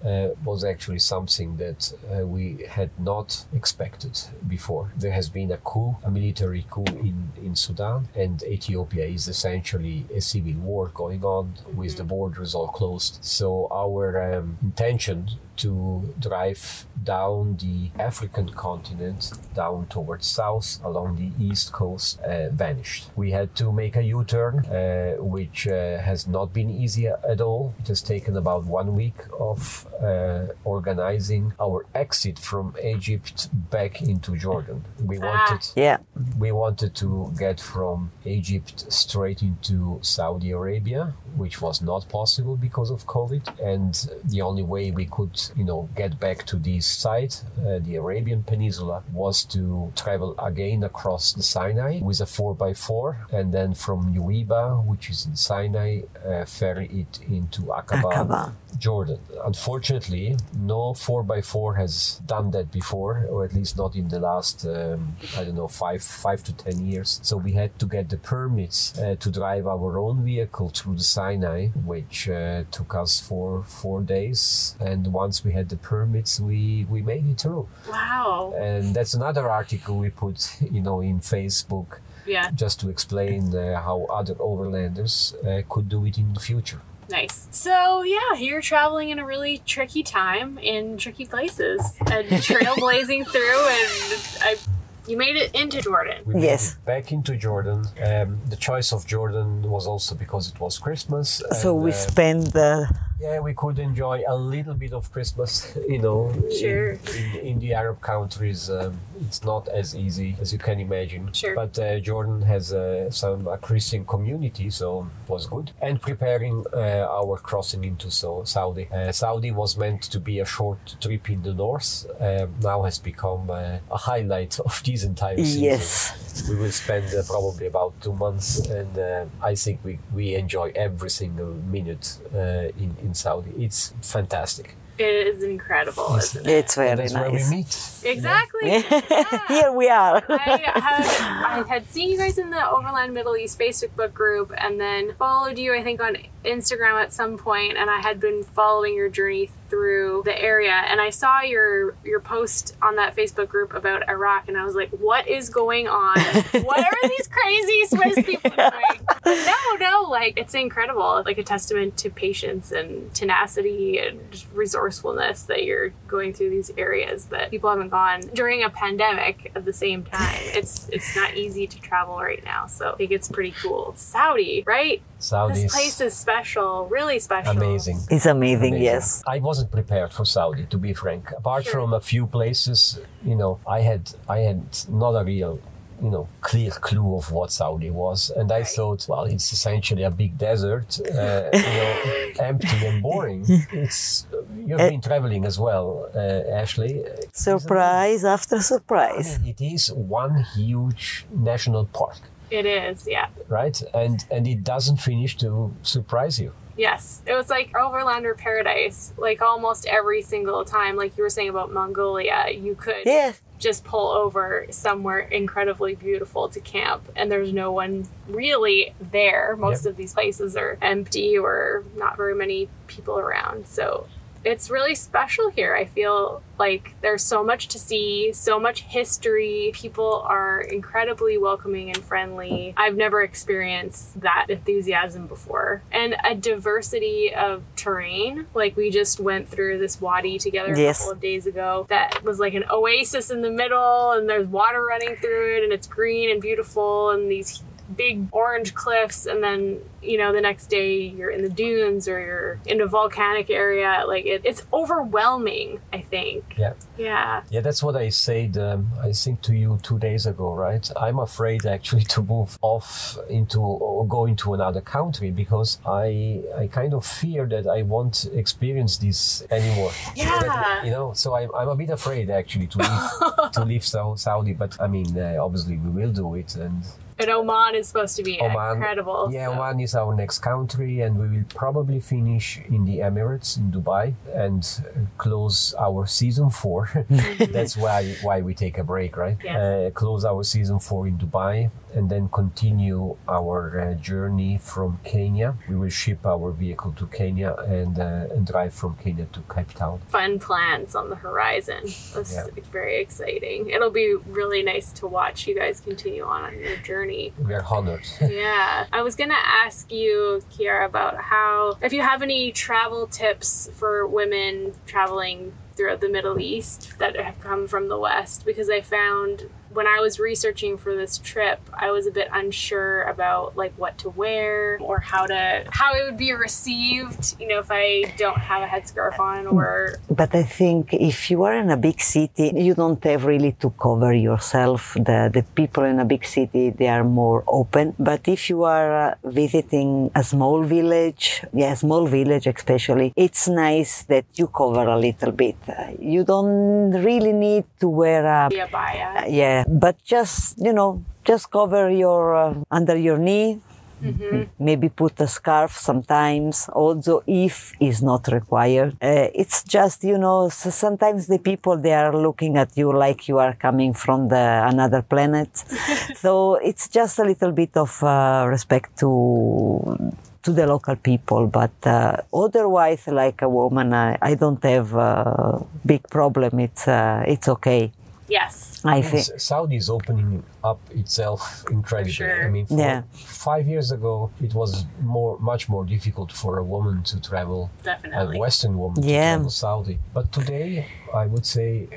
uh, was actually something that uh, we had not expected before. There has been a coup, a military coup in, in Sudan, and Ethiopia is essentially a civil war going on with the borders all closed. So, our um, intention to drive down the African continent, down towards south along the east coast, uh, vanished. We had to make a U turn, uh, which uh, has not been easy at all. It has taken about one week of uh, organizing our exit from Egypt back into Jordan. We Ah. wanted yeah, we wanted to get from Egypt straight into Saudi Arabia, which was not possible because of COVID. And the only way we could, you know, get back to this site, uh, the Arabian Peninsula, was to travel again across the Sinai with a 4x4, and then from Nuweiba, which is in Sinai, uh, ferry it into Aqaba. Jordan. Unfortunately, no 4x4 has done that before, or at least not in the last, um, I don't know, five five to ten years. So we had to get the permits uh, to drive our own vehicle through the Sinai, which uh, took us for four days. And once we had the permits, we, we made it through. Wow. And that's another article we put, you know, in Facebook Yeah. just to explain uh, how other overlanders uh, could do it in the future. Nice. So yeah, you're traveling in a really tricky time in tricky places and trailblazing through, and I, you made it into Jordan. We made Yes. it back into Jordan. Um, the choice of Jordan was also because it was Christmas. so we uh, spent uh, yeah, we could enjoy a little bit of Christmas. You know, in- Sure. In, in, the Arab countries, um, it's not as easy as you can imagine. Sure. But uh, Jordan has uh, some a Christian community, so it was good. And preparing uh, our crossing into so Saudi. Uh, Saudi was meant to be a short trip in the north. Uh, now has become uh, a highlight of this entire season yes, we will spend uh, probably about two months and uh, i think we, we enjoy every single minute uh, in, in saudi it's fantastic It is incredible, isn't it? It's very That's where we nice. meet. Exactly. Yeah. Here we are. I had, I had seen you guys in the Overland Middle East Facebook group and then followed you, I think, on Instagram at some point, and I had been following your journey through the area and I saw your your post on that Facebook group about Iraq and I was like, what is going on? what are these crazy Swiss people doing? No, no, like it's incredible. Like a testament to patience and tenacity and resourcefulness that you're going through these areas that people haven't gone during a pandemic at the same time. It's it's not easy to travel right now. So I think it's pretty cool. Saudi, right? Saudi This place is special, really special. amazing. It's amazing, Amazing. yes. I wasn't prepared for Saudi, to be frank. Apart Sure. from a few places, you know, I had I had not a real, you know, clear clue of what Saudi was, and I Right. thought, well, it's essentially a big desert, uh, you know, empty and boring. It's you've Eh. been traveling as well, uh, Ashley. Surprise after amazing. surprise. It is one huge national park, It is, yeah. right? And and it doesn't finish to surprise you. Yes, it was like Overlander Paradise. Like almost every single time, like you were saying about Mongolia, you could Yeah, just pull over somewhere incredibly beautiful to camp, and there's no one really there. Most Yep. of these places are empty or not very many people around. So it's really special here. I feel like there's so much to see, so much history. People are incredibly welcoming and friendly. I've never experienced that enthusiasm before. And a diversity of terrain. Like we just went through this wadi together a couple of days ago that was like an oasis in the middle and there's water running through it and it's green and beautiful and these big orange cliffs and then you know the next day you're in the dunes or you're in a volcanic area like it, it's overwhelming i think Yeah. yeah Yeah, that's what I said. Um, I think to you two days ago, right? I'm afraid actually to move off into or go into another country because I I kind of fear that I won't experience this anymore. Yeah. You know, so I'm, I'm a bit afraid actually to leave to leave Saudi, but I mean, uh, obviously we will do it and. And oman is supposed to be Oman. incredible Yeah, so- Oman is our next country, and we will probably finish in the Emirates in Dubai and close our season four. That's why why we take a break, right? Yes. Uh, close our season four in Dubai, and then continue our uh, journey from Kenya. We will ship our vehicle to Kenya and uh, and drive from Kenya to Cape Town. fun plans on the horizon that's Yeah. very exciting it'll be really nice to watch you guys continue on on your journey We are honored. yeah. I was gonna ask you, Chiara, about how if you have any travel tips for women traveling throughout the Middle East that have come from the West, because I found when I was researching for this trip, I was a bit unsure about like what to wear or how to how it would be received, you know, if I don't have a headscarf on or but I think if you are in a big city, you don't have really to cover yourself. The, the people in a big city, they are more open. But if you are uh, visiting a small village, yeah, small village especially, it's nice that you cover a little bit. You don't really need to wear a abaya. But just you know, just cover your uh, under your knee. Maybe put a scarf sometimes, also if is not required. Uh, it's just you know, s sometimes the people they are looking at you like you are coming from the another planet. so it's just a little bit of uh, respect to to the local people, but uh, otherwise, like a woman, I, I don't have a big problem. It's uh, it's okay. Yes. I think. Saudi is opening up itself incredibly. sure. I mean, for Yeah. five years ago, it was more, much more difficult for a woman to travel, a Western woman Yeah. to travel Saudi. But today, I would say,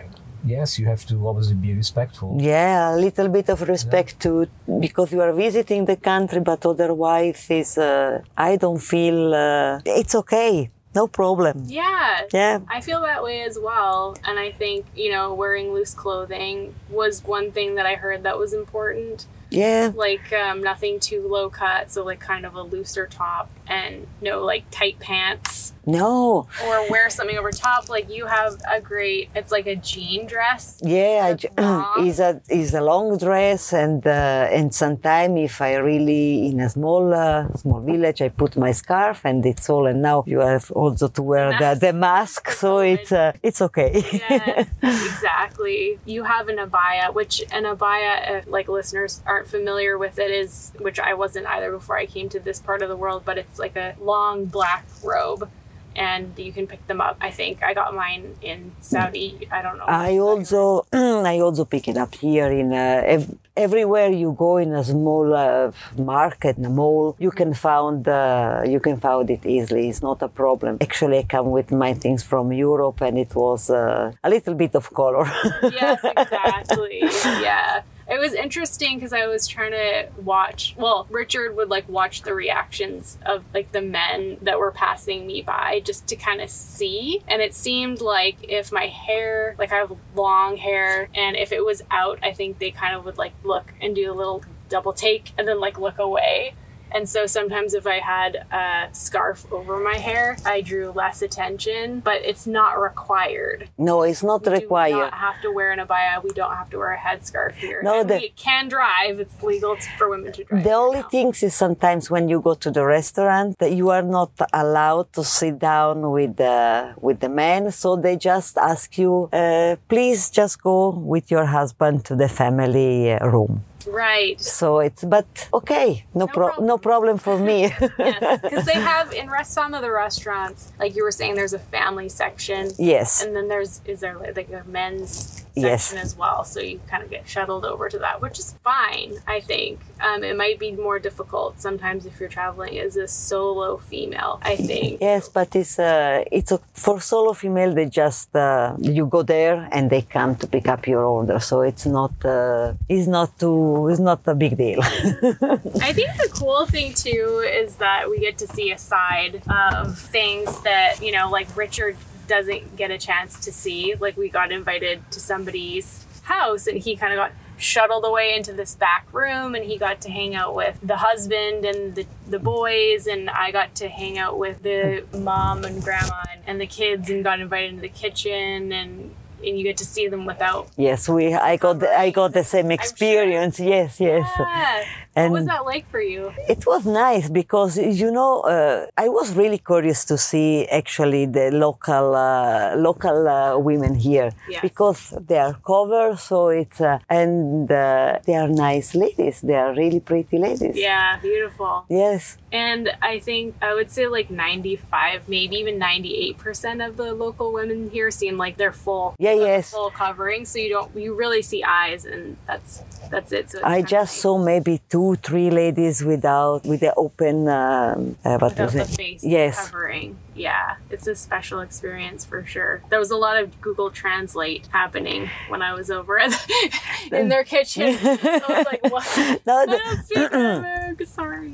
yes, you have to obviously be respectful. Yeah, a little bit of respect to because you are visiting the country, but otherwise, is uh, I don't feel uh, it's okay, no problem. Yeah. Yeah, I feel that way as well. And I think, you know, wearing loose clothing was one thing that I heard that was important. Yeah. Like um, nothing too low cut, so like kind of a looser top and no like tight pants. No. Or wear something over top. Like you have a great, it's like a jean dress. Yeah, is a is a long dress, and uh, and sometimes if I really in a small uh, small village, I put my scarf, and it's all. And now you have also to wear the, mask. the mask, so it's uh, it's okay. Yes, exactly. You have an abaya, which an abaya, if like listeners aren't familiar with it, is which I wasn't either before I came to this part of the world, but it's like a long black robe. And you can pick them up. I think I got mine in Saudi. I don't know. I also I also pick it up here in uh, ev- everywhere you go in a small uh, market, in a mall, you can found uh, you can find it easily. It's not a problem. Actually, I come with my things from Europe, and it was uh, a little bit of color. yes, exactly. yeah. It was interesting because I was trying to watch. Well, Richard would like watch the reactions of like the men that were passing me by just to kind of see. And it seemed like if my hair, like I have long hair, and if it was out, I think they kind of would like look and do a little double take and then like look away. And so sometimes if I had a scarf over my hair, I drew less attention, but it's not required. no, it's not required. We don't have to wear an abaya. We don't have to wear a headscarf here. No, and the- we can drive. It's legal for women to drive. The only now. thing is sometimes when you go to the restaurant that you are not allowed to sit down with the with the men, so they just ask you, uh, please just go with your husband to the family uh, room. Right. So it's but okay, no, pro- problem. no problem for me. Yes, because they have in rest some of the restaurants, like you were saying, there's a family section, yes, and then there's is there like a men's section Yes. as well. So you kind of get shuttled over to that, which is fine. I think um, it might be more difficult sometimes if you're traveling as a solo female. I think. yes, but it's uh, it's a, for solo female. They just uh, you go there and they come to pick up your order. So it's not uh, it's not too it's not a big deal. I think the cool thing too is that we get to see a side of things that, you know, like Richard doesn't get a chance to see. Like we got invited to somebody's house and he kind of got shuttled away into this back room and he got to hang out with the husband and the, the boys and I got to hang out with the mom and grandma and, and the kids and got invited into the kitchen and and you get to see them without Yes, we. I got the, I got the same experience. Yes, yes. yeah. And what was that like for you? it was nice because you know uh, I was really curious to see actually the local uh, local uh, women here Yes. because they are covered, so it's uh, and uh, they are nice ladies. They are really pretty ladies. Yeah, beautiful. Yes. And I think I would say like 95, maybe even 98% of the local women here seem like they're full. Yeah, yes. Full covering, so you don't you really see eyes, and that's that's it. So I just nice. saw maybe two, three ladies without with the open. Um, uh, what without was the it? face Yes. covering. Yeah, it's a special experience for sure. There was a lot of Google Translate happening when I was over at in their kitchen. I was like, what? No, I don't speak Arabic. Sorry.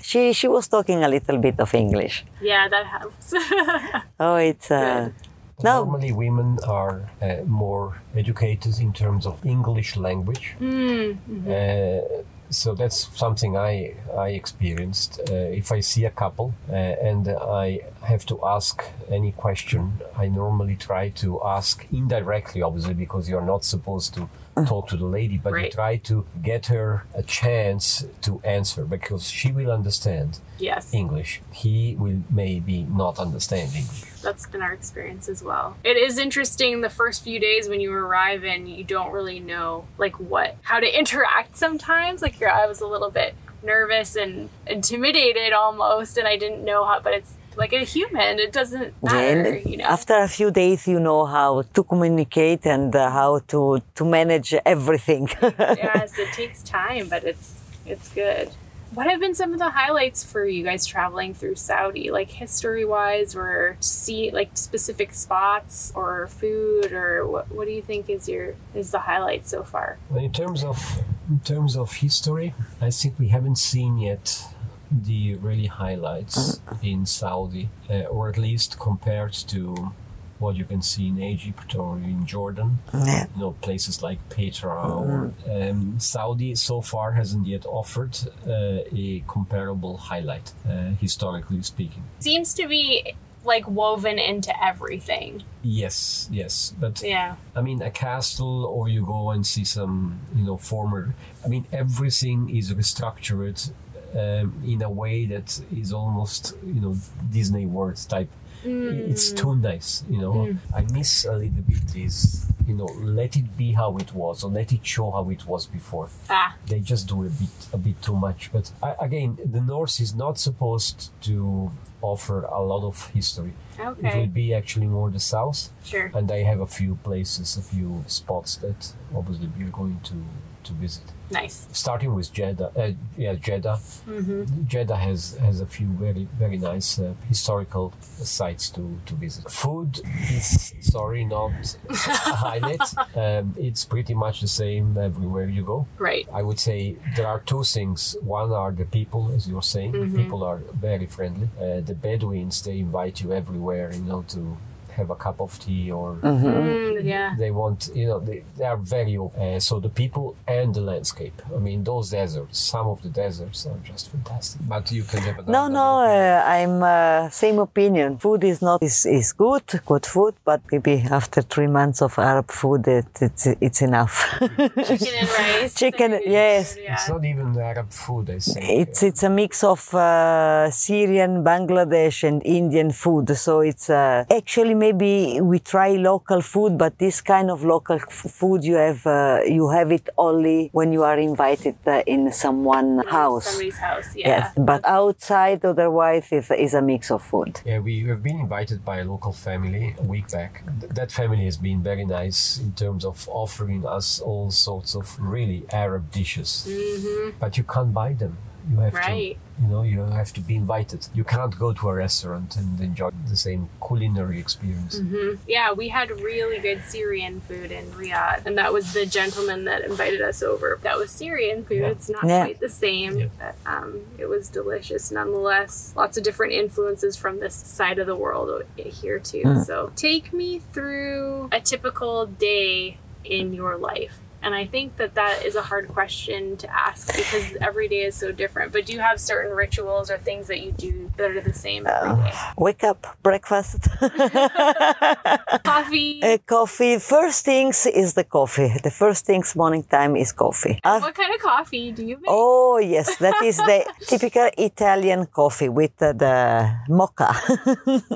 she she was talking a little bit of English. Yeah, that helps. Oh, it's uh, But No. Normally, women are uh, more educated in terms of English language. Hmm. Uh, so that's something I I experienced. Uh, if I see a couple uh, and I have to ask any question, I normally try to ask indirectly, obviously, because you're not supposed to talk to the lady, but you try to get her a chance to answer because she will understand yes. English. He will maybe not understand English. That's been our experience as well. It is interesting the first few days when you arrive and you don't really know like what how to interact sometimes. Like I was a little bit nervous and intimidated almost and I didn't know how but it's like a human. It doesn't matter, and you know. after a few days, you know how to communicate and uh, how to to manage everything. yes, it takes time, but it's it's good. What have been some of the highlights for you guys traveling through Saudi, like history wise, or see like specific spots or food, or what? What do you think is your is the highlight so far? In terms of in terms of history, I think we haven't seen yet the really highlights in Saudi, uh, or at least compared to what you can see in Egypt or in Jordan. Yeah. You know, places like Petra or um, Saudi so far hasn't yet offered uh, a comparable highlight, uh, historically speaking. Seems to be like woven into everything. Yes, yes, but Yeah. I mean, a castle, or you go and see some, you know, former. I mean, everything is restructured um, in a way that is almost, you know, Disney World type. It's too nice, you know. I miss a little bit this, you know, let it be how it was, or let it show how it was before. Ah. They just do a bit, a bit too much. But I, again, the North is not supposed to offer a lot of history. okay. It will be actually more the south Sure. and I have a few places, a few spots that obviously we're going to to visit. Nice. Starting with Jeddah, uh, yeah, Jeddah. Mm-hmm. Jeddah has has a few very very nice uh, historical sites to to visit. Food is sorry not a highlight. Um, it's pretty much the same everywhere you go. Right. I would say there are two things. One are the people, as you're saying. The people are very friendly. Uh, the Bedouins, they invite you everywhere, you know, to have a cup of tea or Mm, yeah. they want, you know, they, they are very open. Uh, so the people and the landscape. I mean, those deserts, some of the deserts are just fantastic. But you can have another. No, no, uh, I'm uh, same opinion. Food is not is, is good, good food, but maybe after three months of Arab food, it, it's it's enough. Chicken and rice. Chicken, and- yes. Yeah. It's not even Arab food, I think. it's it's a mix of uh, Syrian, Bangladesh, and Indian food. So it's uh, actually maybe we try local food, but this kind of local f- food you have uh, you have it only when you are invited uh, in someone house. Somebody's house. Yeah. Yes, but outside, otherwise, is is a mix of food. Yeah, we have been invited by a local family a week back. Th- That family has been very nice in terms of offering us all sorts of really Arab dishes. But you can't buy them. You have. Right. to, you know, you have to be invited. You can't go to a restaurant and enjoy the same culinary experience. Mm-hmm. Yeah, we had really good Syrian food in Riyadh, and that was the gentleman that invited us over. That was Syrian food. Yeah. It's not Yeah. quite the same, Yeah. but um, it was delicious nonetheless. Lots of different influences from this side of the world here too. So, take me through a typical day in your life. And I think that that is a hard question to ask because every day is so different. But do you have certain rituals or things that you do that are the same every day? Wake up, breakfast, Coffee. uh, coffee. First things is the coffee. The first things morning time is coffee. Af- What kind of coffee do you make? Oh yes, that is the typical Italian coffee with uh, the mocha.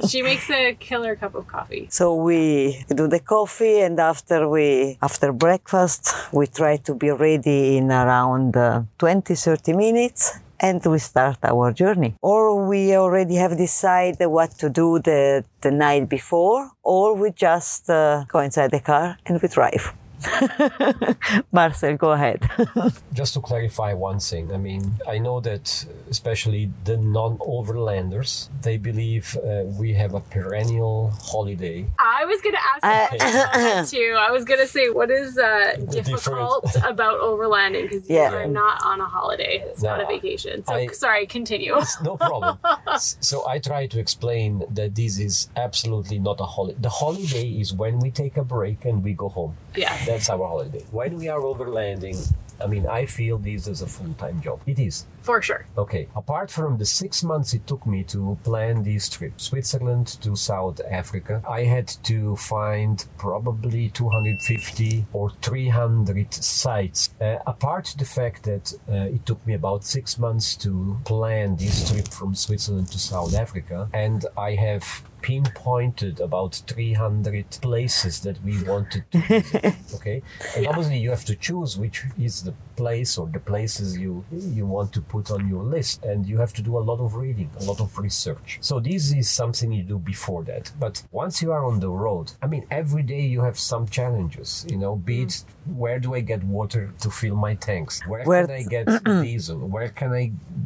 She makes a killer cup of coffee. so we do the coffee, and after we after breakfast, we try to be ready in around uh, 20, 30 minutes. And we start our journey. Or we already have decided what to do the, the night before, or we just uh, go inside the car and we drive. Marcel, go ahead. Just to clarify one thing, I mean, I know that especially the non-overlanders, they believe uh, we have a perennial holiday. I was gonna ask you that too. I was gonna say, what is uh, difficult about overlanding? Because you are not on a holiday; it's not a vacation. So I- sorry, continue. No problem. So I try to explain that this is absolutely not a holiday. The holiday is when we take a break and we go home. yes. That's our holiday. When we are overlanding, I mean, I feel this is a full-time job. It is. For sure. Okay, apart from the six months it took me to plan this trip, Switzerland to South Africa, I had to find probably 250 or 300 sites. Uh, apart the fact that uh, it took me about six months to plan this trip from Switzerland to South Africa, and I have pinpointed about 300 places that we wanted to visit. Okay, and obviously you have to choose which is the place or the places you you want to put on your list, and you have to do a lot of reading, a lot of research. So this is something you do before that. But once you are on the road, I mean, every day you have some challenges. You know, be it mm. where do I get water to fill my tanks? Where, Where- can I get diesel? Where can I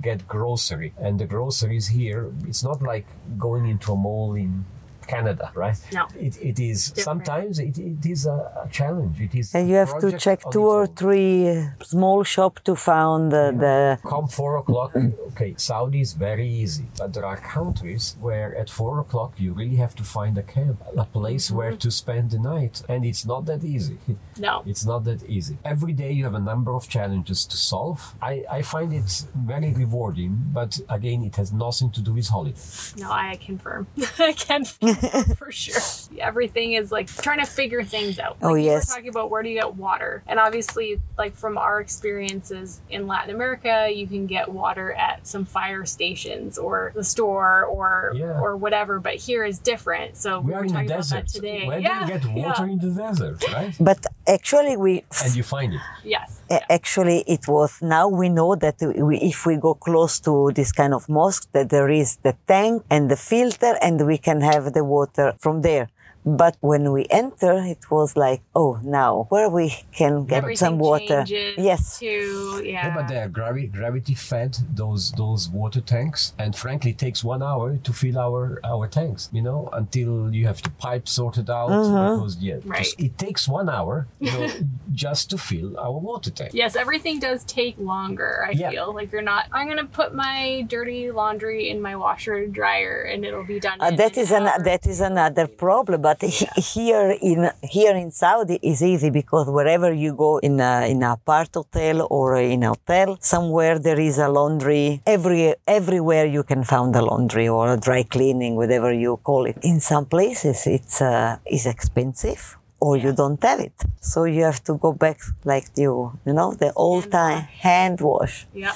get grocery? And the groceries here, it's not like going into a mall in game Canada, right? No. It, it is sometimes it, it is a, a challenge. It is. And you have to check two or own. three uh, small shop to find uh, the Come four o'clock, okay, Saudi is very easy, but there are countries where at four o'clock you really have to find a camp, a place where to spend the night, and it's not that easy. No. It's not that easy. Every day you have a number of challenges to solve. I, I find it very rewarding, but again, it has nothing to do with holiday. No, I confirm. I can confirm for sure. Everything is like trying to figure things out. Oh, Like, you were yes. talking about where do you get water, and obviously, like from our experiences in Latin America, you can get water at some fire stations or the store or Yeah. or whatever. But here is different. So we, We are were in the talking about that desert. today. Where yeah. do you get water yeah. in the desert, right? but actually we And you find it. Yes. Actually, it was now we know that we, if we go close to this kind of mosque, that there is the tank and the filter, and we can have the water from there. But when we enter, it was like, oh, now where we can get Everything some water? Yes, To yeah. Yeah, but they are gravi- gravity fed those those water tanks, and frankly, it takes one hour to fill our our tanks. You know, until you have the pipe sorted out. Because yeah, Right. just, it takes one hour, you know, just to fill our water tank. Yes, everything does take longer, I Yeah. feel. Like you're not I'm gonna put my dirty laundry in my washer and dryer and it'll be done. uh, in that an is an, hour. that is another problem. But he- here in here in Saudi is easy because wherever you go in a, in a apart hotel or in a hotel somewhere there is a laundry. Every everywhere you can find a laundry or a dry cleaning, whatever you call it. In some places it's uh, is expensive. Or you don't have it, so you have to go back like you, you know, the old time hand wash. Yep.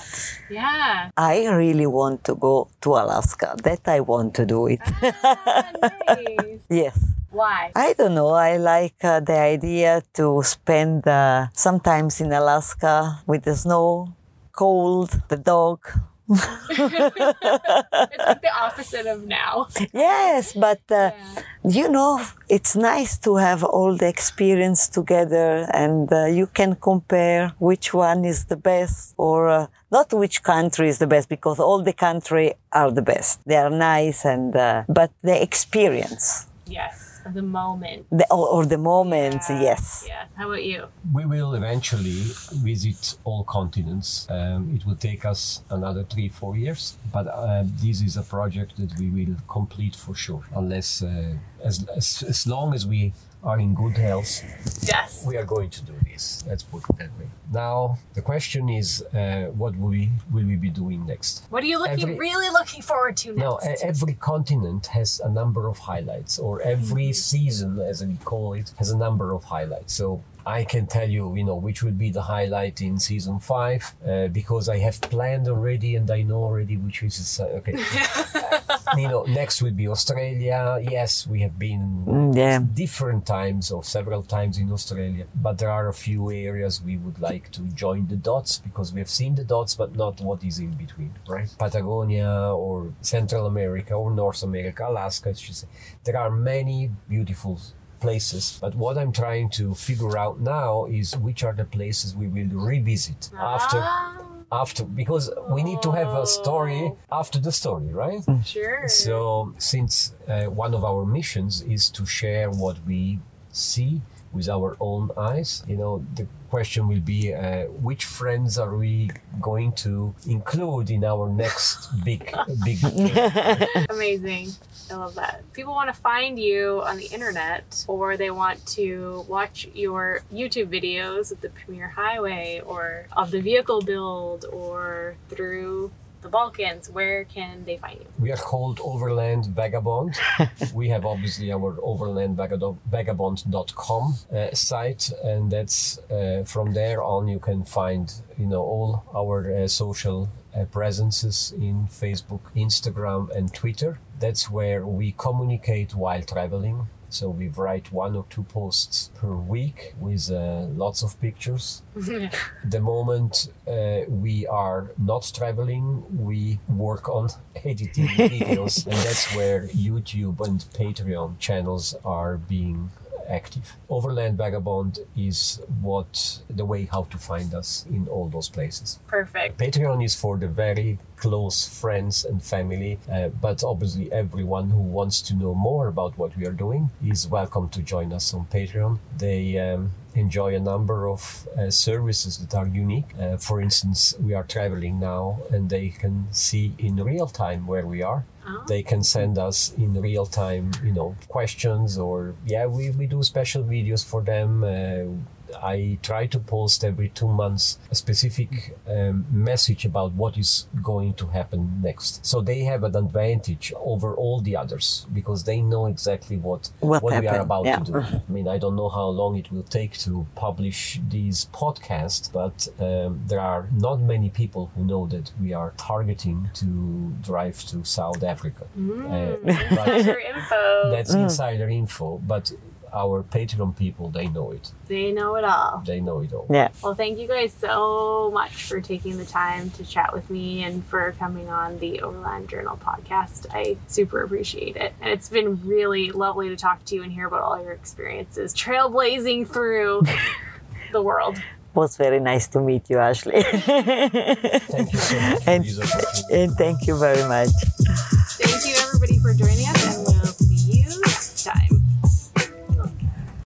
Yeah. I really want to go to Alaska. That I want to do it. Ah, nice. yes. Why? I don't know. I like uh, the idea to spend uh, sometimes in Alaska with the snow, cold, the dog. It's like the opposite of now. Yes, but uh, Yeah. you know, it's nice to have all the experience together and uh, you can compare which one is the best or uh, not which country is the best because all the country are the best. They are nice and uh, but the experience Yes. Of the moment. the, or, or the moment, Yeah. yes. Yeah. How about you? We will eventually visit all continents. Um, it will take us another three, four years, but uh, this is a project that we will complete for sure, unless uh, as, as as long as we are in good health Yes. we are going to do this. Let's put it that way. Now the question is, uh, what will we will we be doing next? What are you looking Every- really looking forward to next? No, every continent has a number of highlights, or every season, as we call it, has a number of highlights. So I can tell you, you know, which will be the highlight in season five, uh, because I have planned already, and I know already which is uh, okay. you know, next will be Australia. Yes, we have been Mm, yeah. different times or several times in Australia, but there are a few areas we would like to join the dots because we have seen the dots, but not what is in between, right? Patagonia or Central America or North America, Alaska, I should say. There are many beautiful places, but what I'm trying to figure out now is which are the places we will revisit after Ah, after because we need to have a story after the story, right? sure. So, since uh, one of our missions is to share what we see with our own eyes, you know, the question will be uh, which friends are we going to include in our next big, big. Amazing. I love that. People want to find you on the internet or they want to watch your YouTube videos of the Pamir Highway or of the vehicle build or through the Balkans. Where can they find you? we are called Overland Vagabond. we have obviously our overlandvagabond.com uh, site, and that's uh, from there on you can find you know all our uh, social uh, presences in Facebook, Instagram, and Twitter. That's where we communicate while traveling. So we write one or two posts per week with uh, lots of pictures the moment uh, we are not traveling, we work on editing videos, and that's where YouTube and Patreon channels are being active. Overland Vagabond is what the way how to find us in all those places. Perfect. Patreon is for the very close friends and family, uh, but obviously everyone who wants to know more about what we are doing is welcome to join us on Patreon. They um, enjoy a number of uh, services that are unique. Uh, for instance, we are traveling now and they can see in real time where we are. Oh. They can send us in real time, you know, questions or, yeah, we, we do special videos for them. Uh, I try to post every two months a specific um, message about what is going to happen next. So they have an advantage over all the others because they know exactly what What we are about yeah. to do. I mean, I don't know how long it will take to publish these podcasts, but um, there are not many people who know that we are targeting to drive to South Africa. Uh, but Insider info. that's insider info, but our Patreon people, they know it. they know it all. They know it all. Yeah. Well, thank you guys so much for taking the time to chat with me and for coming on the Overland Journal podcast. I super appreciate it. And it's been really lovely to talk to you and hear about all your experiences trailblazing through the world. was very nice to meet you, Ashley. Thank you so much And- and thank you very much. Thank you, everybody, for joining us. And